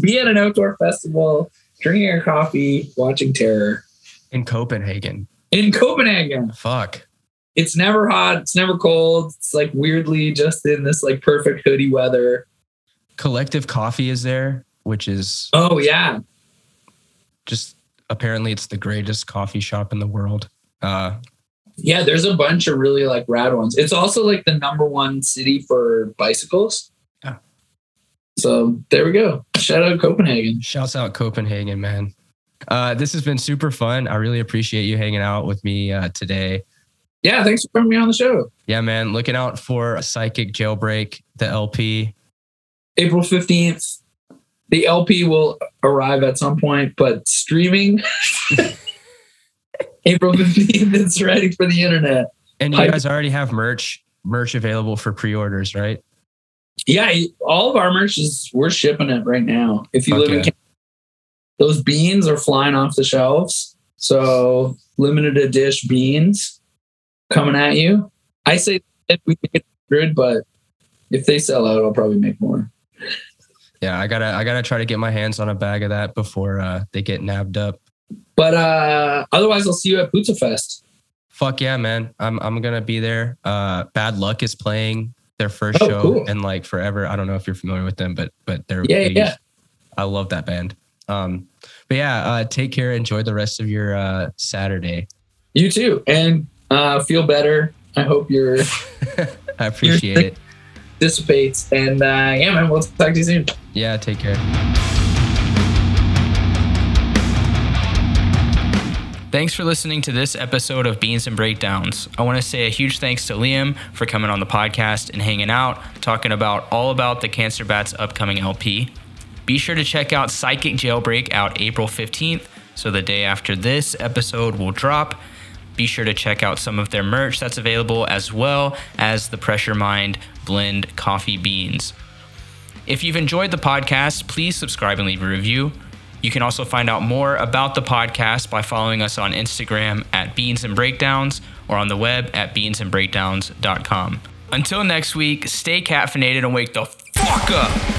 [SPEAKER 2] Be at an outdoor festival, drinking your coffee, watching Terror.
[SPEAKER 1] In Copenhagen,
[SPEAKER 2] In Copenhagen.
[SPEAKER 1] fuck.
[SPEAKER 2] It's never hot, it's never cold. It's like weirdly just in this like perfect hoodie weather.
[SPEAKER 1] Collective Coffee is there, which is
[SPEAKER 2] Oh yeah.
[SPEAKER 1] just apparently it's the greatest coffee shop in the world. Uh,
[SPEAKER 2] Yeah, there's a bunch of really like rad ones. It's also like the number one city for bicycles.
[SPEAKER 1] Yeah.
[SPEAKER 2] So there we go. Shout out Copenhagen.
[SPEAKER 1] Shouts out Copenhagen, man. Uh, this has been super fun. I really appreciate you hanging out with me uh, today.
[SPEAKER 2] Yeah, thanks for having me on the show.
[SPEAKER 1] Yeah, man. Looking out for Psychic Jailbreak, the LP.
[SPEAKER 2] April 15th. The LP will arrive at some point, but streaming [LAUGHS] April 15th, it's ready for the internet.
[SPEAKER 1] And you guys already have merch merch available for pre-orders, right?
[SPEAKER 2] Yeah, all of our merch is we're shipping it right now. If you live in. Canada, those beans are flying off the shelves. So limited edition beans coming at you. I say if we it hundred, but if they sell out, I'll probably make more.
[SPEAKER 1] Yeah, I gotta I gotta try to get my hands on a bag of that before uh, they get nabbed up.
[SPEAKER 2] But uh otherwise I'll see you at Pouzza Fest.
[SPEAKER 1] Fuck yeah, man. I'm I'm gonna be there. Uh, Bad Luck is playing their first
[SPEAKER 2] Oh,
[SPEAKER 1] show
[SPEAKER 2] cool.
[SPEAKER 1] in like forever. I don't know if you're familiar with them, but but they're
[SPEAKER 2] Yeah, yeah, yeah.
[SPEAKER 1] I love that band. Um, but yeah, uh, take care. Enjoy the rest of your uh, Saturday.
[SPEAKER 2] You too. And uh feel better. I hope your [LAUGHS]
[SPEAKER 1] I appreciate it.
[SPEAKER 2] dissipates. And uh yeah, man, we'll talk to you soon.
[SPEAKER 1] Yeah, take care.
[SPEAKER 3] Thanks for listening to this episode of Beans and Breakdowns. I want to say a huge thanks to Liam for coming on the podcast and hanging out, talking about all about the Cancer Bats upcoming LP. Be sure to check out Psychic Jailbreak out April 15th, so the day after this episode will drop. Be sure to check out some of their merch that's available as well as the Pressure Mind blend coffee beans. If you've enjoyed the podcast, please subscribe and leave a review. You can also find out more about the podcast by following us on Instagram at Beans and Breakdowns or on the web at beansandbreakdowns.com. Until next week, stay caffeinated and wake the fuck up.